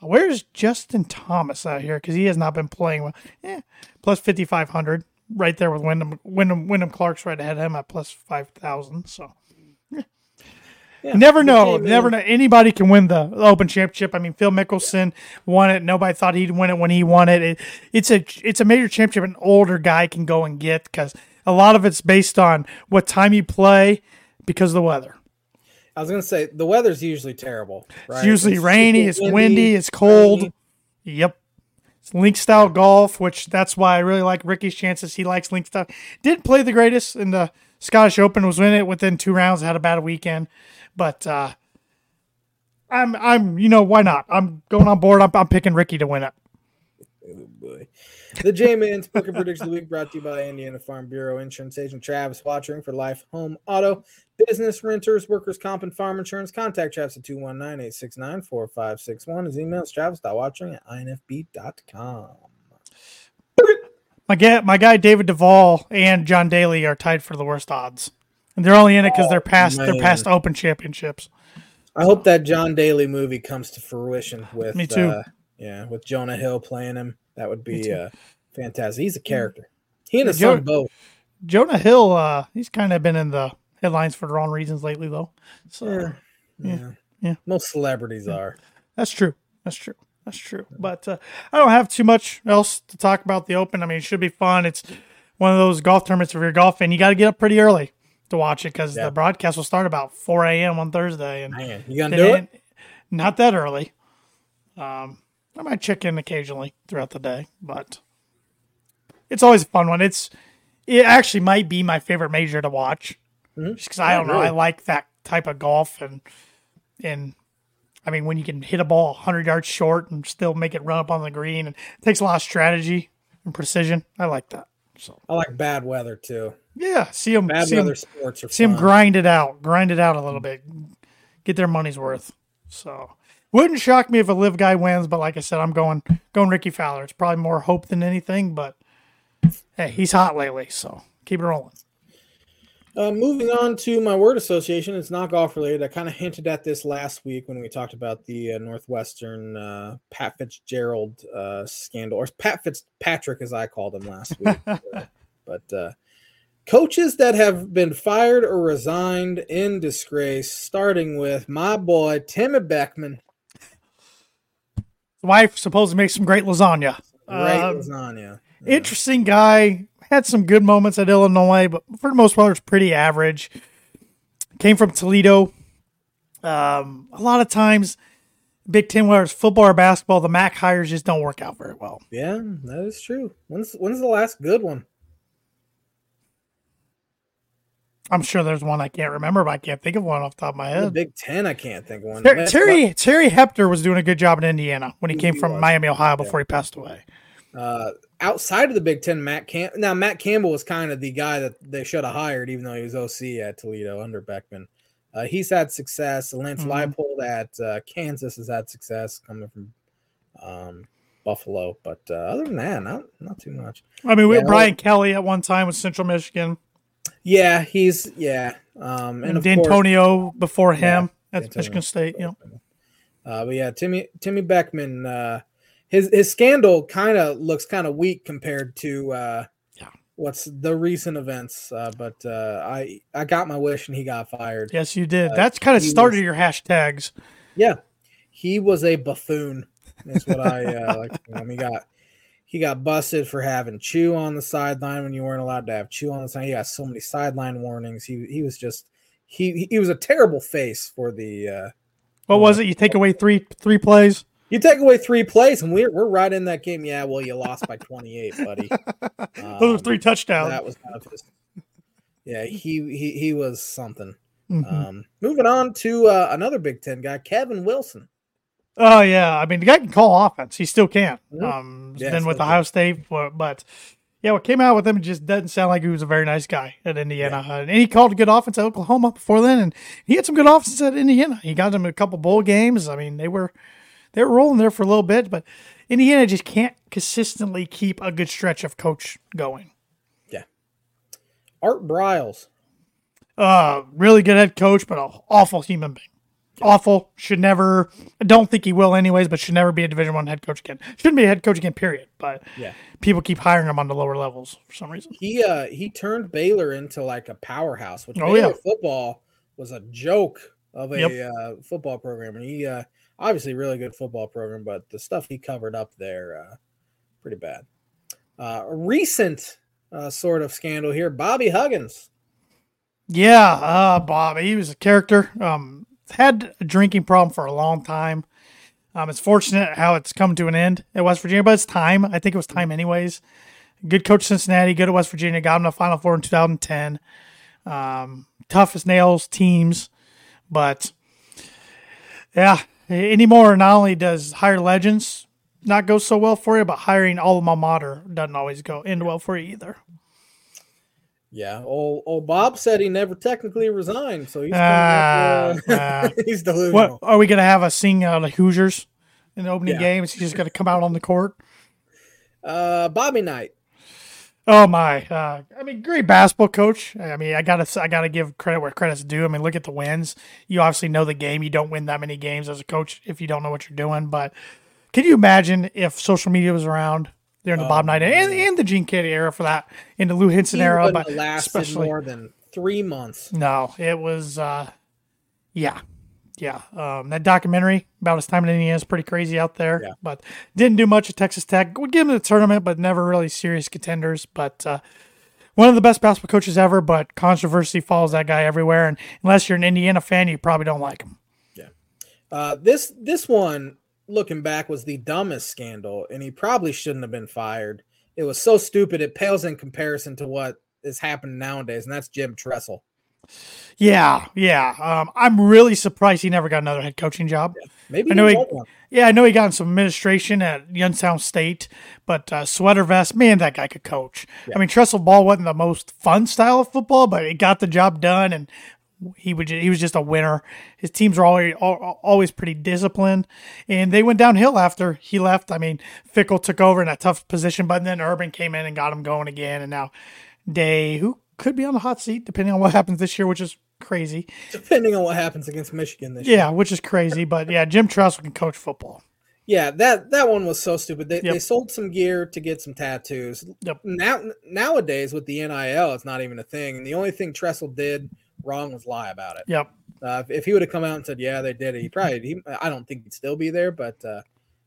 Where's Justin Thomas out here? Because he has not been playing well. Eh, plus 5,500, right there with Wyndham. Wyndham, Wyndham Clark's right ahead of him at plus 5,000. So Yeah. never know. Never know. Anybody can win the Open Championship. I mean, Phil Mickelson won it. Nobody thought he'd win it when he won it. it it's a it's a major championship an older guy can go and get because a lot of it's based on what time you play because of the weather. I was gonna say the weather's usually terrible. Right? It's usually super rainy, it's windy, it's cold. rainy. Yep. It's link style golf, which that's why I really like Rickie's chances. He likes link style. Didn't play the greatest in the Scottish Open, was in it within two rounds, had a bad weekend. But uh I'm I'm you know, why not? I'm going on board. I'm, I'm picking Rickie to win it. Oh boy. The J Man's Booker Prediction of the Week brought to you by Indiana Farm Bureau Insurance Agent Travis Wottring for life, home, auto, business, renters, workers' comp, and farm insurance. Contact Travis at 219 869 4561. His email is travis.wottring at infb.com. My guy, my guy David Duval and John Daly are tied for the worst odds. And they're only in it because they're past they're past open championships. I hope that John Daly movie comes to fruition with Me too. Uh, yeah, with Jonah Hill playing him. That would be uh, fantastic. He's a character. He and his Jo- son both. Jonah Hill, uh, he's kind of been in the headlines for the wrong reasons lately, though. So Yeah. yeah, Yeah. yeah. Most celebrities are. that's true. That's true. That's true. But uh, I don't have too much else to talk about the Open. I mean, it should be fun. It's one of those golf tournaments. If you're golfing, you got to get up pretty early to watch it because Yeah. the broadcast will start about 4 a.m. on Thursday. And Man, you gonna do it? Not that early. Um, I might check in occasionally throughout the day, but it's always a fun one. It's it actually might be my favorite major to watch, Mhm. just because I don't know. really. I like that type of golf, and and I mean when you can hit a ball 100 yards short and still make it run up on the green, and it takes a lot of strategy and precision. I like that. So I like bad weather too. yeah, see them, Bad see weather sports are see them grind it out, grind it out a little bit, get their money's worth. So, Wouldn't shock me if a live guy wins, but like I said, I'm going going Rickie Fowler. It's probably more hope than anything, but hey, he's hot lately, so keep it rolling. Uh, moving on to my word association, it's not golf related. I kind of hinted at this last week when we talked about the uh, Northwestern uh, Pat Fitzgerald uh, scandal, or Pat Fitzpatrick, as I called him last week. but uh, coaches that have been fired or resigned in disgrace, starting with my boy Timmy Beckman. Wife supposed to make some great lasagna. Great um, lasagna. Yeah. Interesting guy had some good moments at Illinois, but for the most part, it's pretty average. Came from Toledo. Um, a lot of times, Big Ten, whether it's football or basketball, the MAC hires just don't work out very well. Yeah, that is true. When's when's the last good one? I'm sure there's one I can't remember, but I can't think of one off the top of my head. The Big Ten, I can't think of one. Ter- Terry Terry Hoeppner was doing a good job in Indiana when he, he came from was. Miami, Ohio, before yeah. he passed away. Uh, outside of the Big Ten, Matt Camp now Matt Campbell was kind of the guy that they should have hired, even though he was OC at Toledo under Beckman. Uh, he's had success. Lance mm-hmm. Leipold at uh, Kansas has had success coming from um, Buffalo, but uh, other than that, not not too much. I mean, we yeah, Brian Kelly at one time with Central Michigan. Yeah, he's yeah, um, and, and Dantonio before him yeah, at Dantonio. Michigan State. You know. Uh, but yeah, Timmy Timmy Beckman uh, his his scandal kind of looks kind of weak compared to uh, yeah. what's the recent events. Uh, but uh, I I got my wish and he got fired. Yes, you did. Uh, That's kind of started was, your hashtags. Yeah, he was a buffoon. That's what I uh, like. Him. He got he got busted for having chew on the sideline when you weren't allowed to have chew on the side. He got so many sideline warnings. He he was just he he was a terrible face for the. Uh, what was it? You take away three three plays. You take away three plays, and we're we're right in that game. Yeah, well, you lost by 28, buddy. Um, Those were three touchdowns. That was kind of his. Yeah, he he he was something. Mm-hmm. Um, moving on to uh, another Big Ten guy, Kevin Wilson. Oh yeah, I mean the guy can call offense. He still can. Mm-hmm. Um, yeah, been with Ohio State, but, but yeah, what came out with him just doesn't sound like he was a very nice guy at Indiana. Yeah. And he called a good offense at Oklahoma before then, and he had some good offense at Indiana. He got them a couple bowl games. I mean, they were they were rolling there for a little bit, but Indiana just can't consistently keep a good stretch of coach going. Yeah. Art Briles. Uh, really good head coach, but an awful human being. Awful. Should never. I don't think he will, anyways. But should never be a Division One head coach again. Shouldn't be a head coach again. Period. But yeah, people keep hiring him on the lower levels for some reason. He uh he turned Baylor into like a powerhouse, which oh, Baylor yeah. football was a joke of a yep. uh, football program, and he uh obviously really good football program, but the stuff he covered up there, uh, pretty bad. Uh, a recent uh, sort of scandal here, Bobby Huggins. Yeah, uh, Bobby, he was a character. Um, had a drinking problem for a long time. Um, it's fortunate how it's come to an end at West Virginia, but it's time. I think it was time anyways. Good coach Cincinnati, good at West Virginia, got him to Final Four in 2010. Um, tough as nails teams, but yeah, anymore. Not only does hire legends not go so well for you, but hiring alma mater doesn't always go end well for you either. Yeah, old, old Bob said he never technically resigned, so he's uh, uh, he's delusional. What are we gonna have a sing uh, the Hoosiers in the opening yeah. games? He's just gonna come out on the court. Uh, Bobby Knight. Oh my! Uh, I mean, great basketball coach. I mean, I gotta I gotta give credit where credit's due. I mean, look at the wins. You obviously know the game. You don't win that many games as a coach if you don't know what you're doing. But can you imagine if social media was around during the oh, Bob Knight and, and the Gene Keady era for that in the Lou Henson he era? But lasted especially, more than three months. No, it was. uh Yeah, yeah, um, that documentary about his time in Indiana is pretty crazy out there. Yeah. But didn't do much at Texas Tech. Would give him the tournament, but never really serious contenders. But uh, one of the best basketball coaches ever. But controversy follows that guy everywhere. And unless you're an Indiana fan, you probably don't like him. Yeah. Uh, this this one, looking back, was the dumbest scandal, and he probably shouldn't have been fired. It was so stupid. It pales in comparison to what is happening nowadays, and that's Jim Tressel. Yeah, yeah. Um, I'm really surprised he never got another head coaching job. Yeah, maybe I know he, he yeah, I know he got some administration at Youngstown State, but uh, sweater vest, man, that guy could coach. Yeah. I mean, Tressel ball wasn't the most fun style of football, but he got the job done and He would he was just a winner. His teams were always always pretty disciplined, and they went downhill after he left. I mean, Fickell took over in a tough position, but then Urban came in and got him going again, and now Day, who could be on the hot seat depending on what happens this year, which is crazy. Depending on what happens against Michigan this year. Yeah, which is crazy, but yeah, Jim Tressel can coach football. Yeah, that that one was so stupid. They, Yep. they sold some gear to get some tattoos. Yep. Now nowadays with the NIL, it's not even a thing. And the only thing Tressel did wrong was lie about it. Yep. Uh, if, if he would have come out and said, "Yeah, they did it," he probably. He, I don't think he'd still be there, but uh,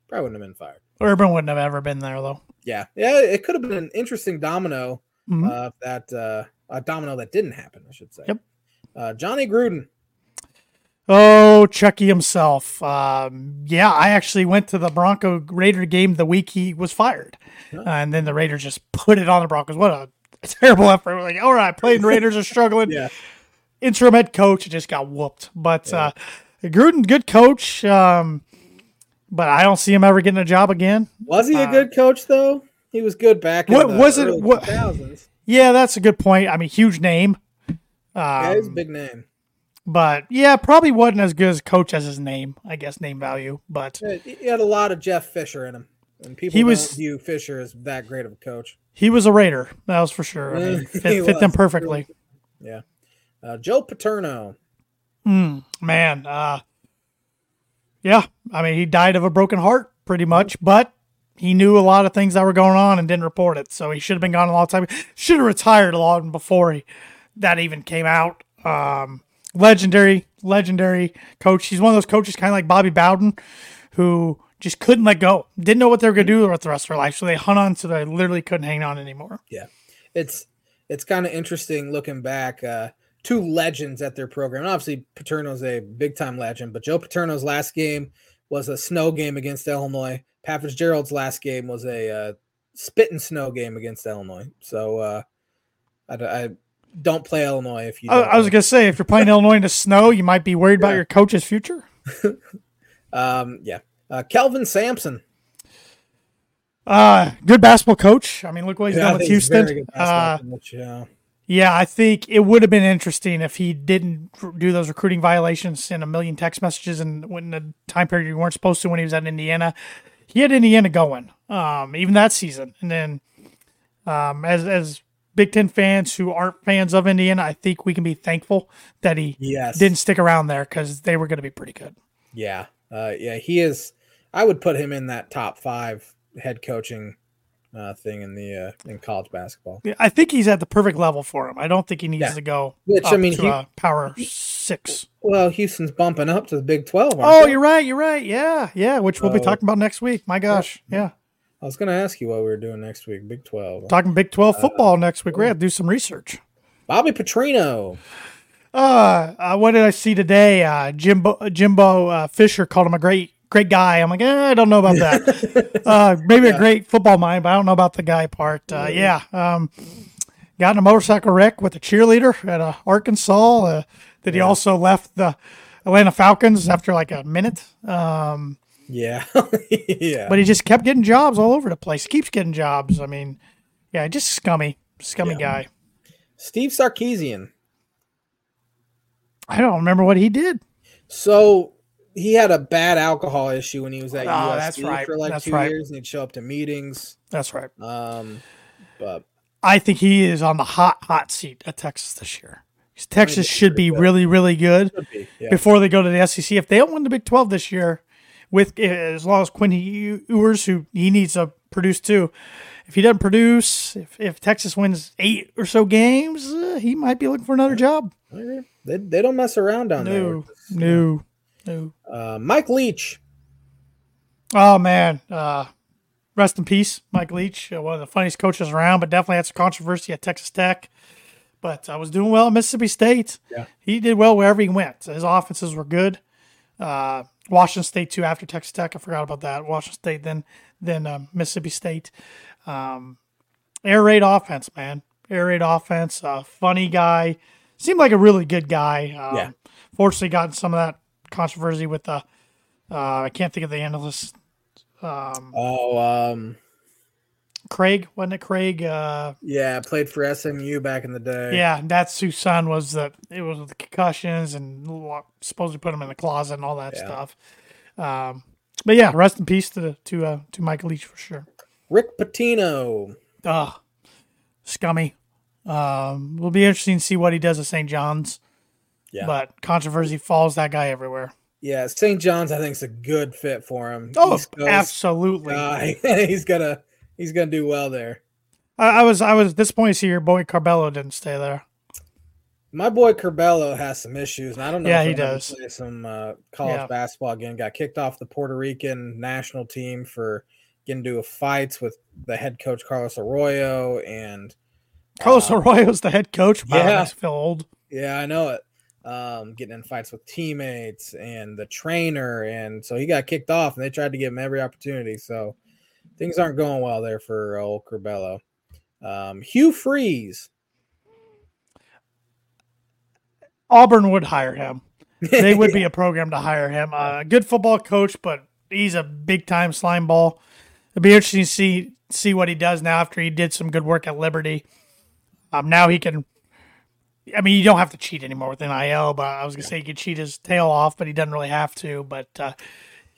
probably wouldn't have been fired. Urban wouldn't have ever been there though. Yeah, yeah, it could have been an interesting domino. Mhm. Uh, that uh, a domino that didn't happen, I should say. Yep. Uh, Johnny Gruden. Oh, Chucky himself. Um, yeah, I actually went to the Bronco Raider game the week he was fired, Huh. uh, and then the Raiders just put it on the Broncos. What a terrible effort! We're like, all right, playing Raiders are struggling. Yeah. Interim head coach just got whooped. But uh, Gruden, good coach. Um, but I don't see him ever getting a job again. Was he a Uh, good coach though? He was good back in What- the was it- what- 2000s. Yeah, that's a good point. I mean, huge name. Um, Yeah, he's a big name. but yeah, probably wasn't as good as coach as his name. I guess name value, but He had a lot of Jeff Fisher in him, and people He don't was- view Fisher as that great of a coach. he was a Raider. That was for sure. I mean, fit, fit them perfectly. Yeah, uh, Joe Paterno. Mm, man, uh, yeah. I mean, he died of a broken heart, pretty much, but he knew a lot of things that were going on and didn't report it. So he should have been gone a long time. Should have retired a long before he, that even came out. Um, legendary, legendary coach. He's one of those coaches, kind of like Bobby Bowden, who just couldn't let go. Didn't know what they were going to do with the rest of their life, so they hung on so they literally couldn't hang on anymore. Yeah. It's it's kind of interesting looking back. Uh, two legends at their program. And obviously, Paterno's a big time legend, but Joe Paterno's last game was a snow game against Illinois. Pat Fitzgerald's last game was a uh, spit and snow game against Illinois. So uh, I, I don't play Illinois if you. I, I was going to say, if you're playing Illinois in the snow, you might be worried about your coach's future. Um, yeah. Uh, Kelvin Sampson. Uh, good basketball coach. I mean, look what he's Yeah, done with Houston. Uh, coach, yeah. Yeah, I think it would have been interesting if he didn't do those recruiting violations and a million text messages and when the time period you weren't supposed to when he was at Indiana. He had Indiana going, um, even that season. And then, um, as as Big Ten fans who aren't fans of Indiana, I think we can be thankful that he Yes. didn't stick around there because they were going to be pretty good. Yeah. Uh, yeah. He is. I would put him in that top five head coaching uh, thing in the uh, in college basketball. Yeah, I think he's at the perfect level for him. I don't think he needs Yeah. to go Which, I mean, to he- a power six. Well, Houston's bumping up to the Big Twelve. aren't Oh, they? you're right. You're right. Yeah, yeah. Which we'll be talking about next week. My gosh, yeah. I was going to ask you what we were doing next week. Big Twelve. Talking Big Twelve football next week. We have to do some research. Bobby Petrino. Uh, uh what did I see today? Uh, Jimbo Jimbo uh, Fisher called him a great great guy. I'm like, eh, I don't know about that. uh, maybe a great football mind, but I don't know about the guy part. Uh, yeah. Um, got in a motorcycle wreck with a cheerleader at uh, Arkansas. Uh, that he also left the Atlanta Falcons after like a minute. Um, Yeah. yeah. but he just kept getting jobs all over the place. Keeps getting jobs. I mean, yeah, just scummy, scummy Yeah. guy. Steve Sarkisian. I don't remember what he did. So he had a bad alcohol issue when he was at Oh, USC that's right. for like That's two right. years, and he'd show up to meetings. That's right. Um, but I think he is on the hot, hot seat at Texas this year. Texas should be good. really, really good be. Yeah. before they go to the SEC. If they don't win the Big 12 this year, with as long as Quinn Ewers, who he needs to produce too, if he doesn't produce, if, if Texas wins eight or so games, uh, he might be looking for another job. They, they don't mess around down No, no, no. There. Uh, Mike Leach. Oh man, uh, rest in peace, Mike Leach, uh, one of the funniest coaches around, but definitely had some controversy at Texas Tech. But I was doing well at Mississippi State. Yeah. he did well wherever he went. His offenses were good. Uh, Washington State too. After Texas Tech, I forgot about that. Washington State, then then um, Mississippi State. Um, air raid offense, man. Air raid offense. Uh, funny guy. Seemed like a really good guy. Um, Yeah. Fortunately, got some of that controversy with the. Uh, I can't think of the analyst. Um, Oh, um, Craig, wasn't it Craig? Uh, yeah, played for SMU back in the day. Yeah, that's whose son was the it was with the concussions and supposed to put him in the closet and all that yeah. stuff. Um, but yeah, rest in peace to to uh, to Michael Leach for sure. Rick Pitino. Ugh, scummy. Um, will be interesting to see what he does at St. John's. Yeah. But controversy follows that guy everywhere. Yeah, St. John's I think is a good fit for him. Oh, absolutely. he's gonna he's gonna do well there. I, I, was I was disappointed to see your boy Curbelo didn't stay there. My boy Curbelo has some issues, and I don't know. Yeah, he does. Play some uh, college yeah. basketball again. Got kicked off the Puerto Rican national team for getting into fights with the head coach Carlos Arroyo and Carlos uh, Arroyo's the head coach. Wow, yeah, I feel old. Yeah, I know it um, getting in fights with teammates and the trainer, and so he got kicked off, and they tried to give him every opportunity. So things aren't going well there for old Curbelo. Um, Hugh Freeze. Auburn would hire him. They would be a program to hire him. Uh, good football coach, but he's a big time slime ball. It'd be interesting to see see what he does now after he did some good work at Liberty. Um, now he can I mean, you don't have to cheat anymore with NIL, but I was gonna say he could cheat his tail off, but he doesn't really have to. But uh,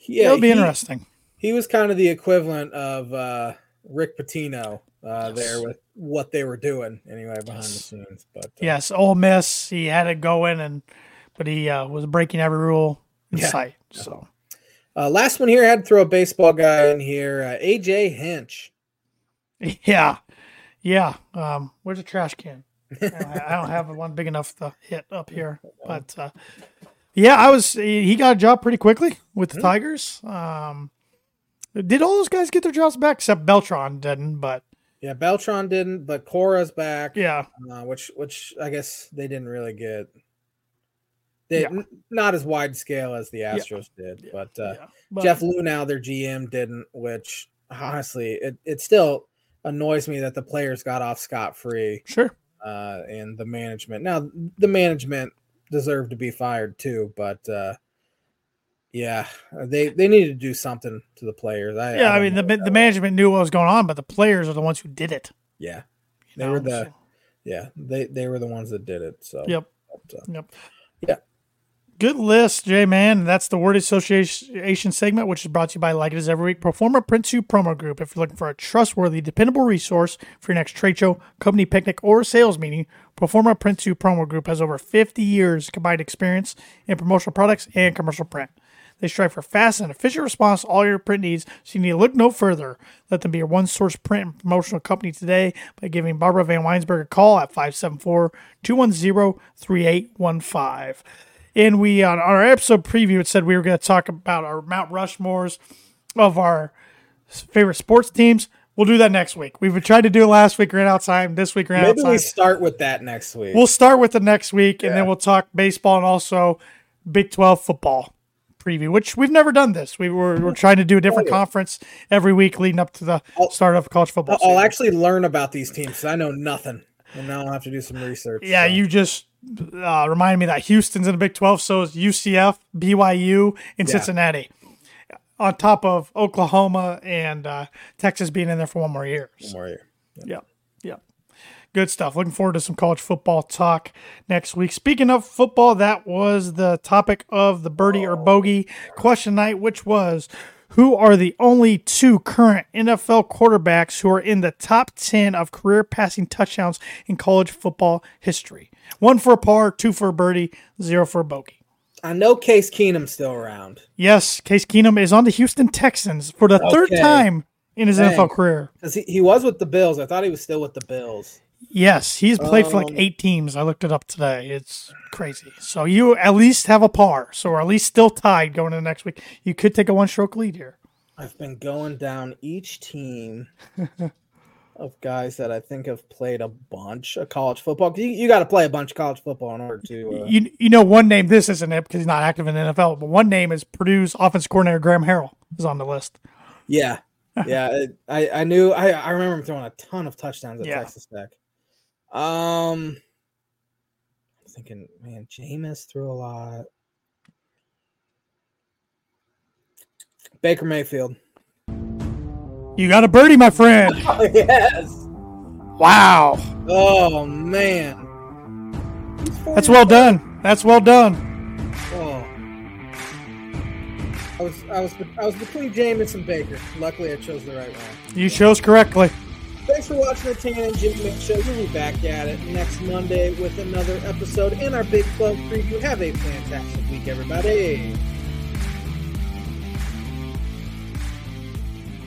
yeah, it'll be he, interesting. He was kind of the equivalent of uh, Rick Pitino uh, yes. there with what they were doing anyway behind yes. the scenes. But uh, yes, Ole Miss, he had to go in and, but he uh, was breaking every rule in yeah. sight. So. Uh, last one here, I had to throw a baseball guy in here. AJ Hinch. Yeah, yeah. Um, where's the trash can? I don't have one big enough to hit up here, but uh, yeah, I was. He got a job pretty quickly with the hmm. Tigers. Um, did all those guys get their jobs back except Beltran didn't? But yeah, Beltran didn't, but Cora's back. Yeah, uh, which which I guess they didn't really get. They yeah. n- not as wide scale as the Astros yeah. did, but, uh, yeah. but Jeff Luhnow, their GM, didn't. Which honestly, it it still annoys me that the players got off scot free. Sure uh, and the management. Now, the management deserved to be fired too, but uh, yeah, they they needed to do something to the players. I, yeah, I, I mean the the management knew what was going on, but the players are the ones who did it. Yeah, they know, were the so. yeah they they were the ones that did it. So yep, but, uh, yep, yeah. Good list, J Man. That's the word association segment, which is brought to you by Like It Is Every Week. Proforma Print 2 promo group. If you're looking for a trustworthy, dependable resource for your next trade show, company picnic, or sales meeting, Proforma Print 2 promo group has over 50 years combined experience in promotional products and commercial print. They strive for fast and efficient response to all your print needs, so you need to look no further. Let them be your one source print and promotional company today by giving Barbara VanWynsberghe a call at 574 210 3815. And we on our episode preview, it said we were going to talk about our Mount Rushmores of our favorite sports teams. We'll do that next week. We've tried to do it last week, ran out time. This week, ran Maybe out time. we start with that next week. We'll start with the next week, yeah. and then we'll talk baseball and also Big Twelve football preview, which we've never done this. We were we're trying to do a different oh, yeah. conference every week leading up to the I'll, start of college football. I'll, I'll actually learn about these teams. Because I know nothing, and now I'll have to do some research. Yeah, so. you just uh, reminded me that Houston's in the Big 12, so is UCF, BYU, and yeah. Cincinnati, on top of Oklahoma and uh, Texas being in there for one more year. One more year. Yeah. yeah. Good stuff. Looking forward to some college football talk next week. Speaking of football, that was the topic of the birdie or bogey question night, which was who are the only two current NFL quarterbacks who are in the top 10 of career passing touchdowns in college football history. One for a par, two for a birdie, zero for a bogey. I know Case Keenum's still around. Yes, Case Keenum is on the Houston Texans for the okay. third time in his Dang. NFL career. Because he, he was with the Bills. I thought he was still with the Bills. Yes, he's played um, for like um, eight teams. I looked it up today. It's crazy. So you at least have a par. So or at least still tied going into next week. You could take a one stroke lead here. I've been going down each team of guys that I think have played a bunch of college football. You, you got to play a bunch of college football in order to. Uh... You you know one name. This isn't it because he's not active in the NFL. But one name is Purdue's offense coordinator Graham Harrell is on the list. Yeah, yeah. it, I I knew. I I remember him throwing a ton of touchdowns at yeah. Texas Tech. Um, I'm thinking, man, Jameis threw a lot. Baker Mayfield. You got a birdie, my friend. Oh, yes. Wow. Oh man. That's well done. That's well done. Oh. I was I was I was between Jameis and Baker. Luckily, I chose the right one. You chose correctly. Thanks for watching the Tan and Jimmy Mix Show. We'll be back at it next Monday with another episode and our Big 12 preview. Have a fantastic week, everybody.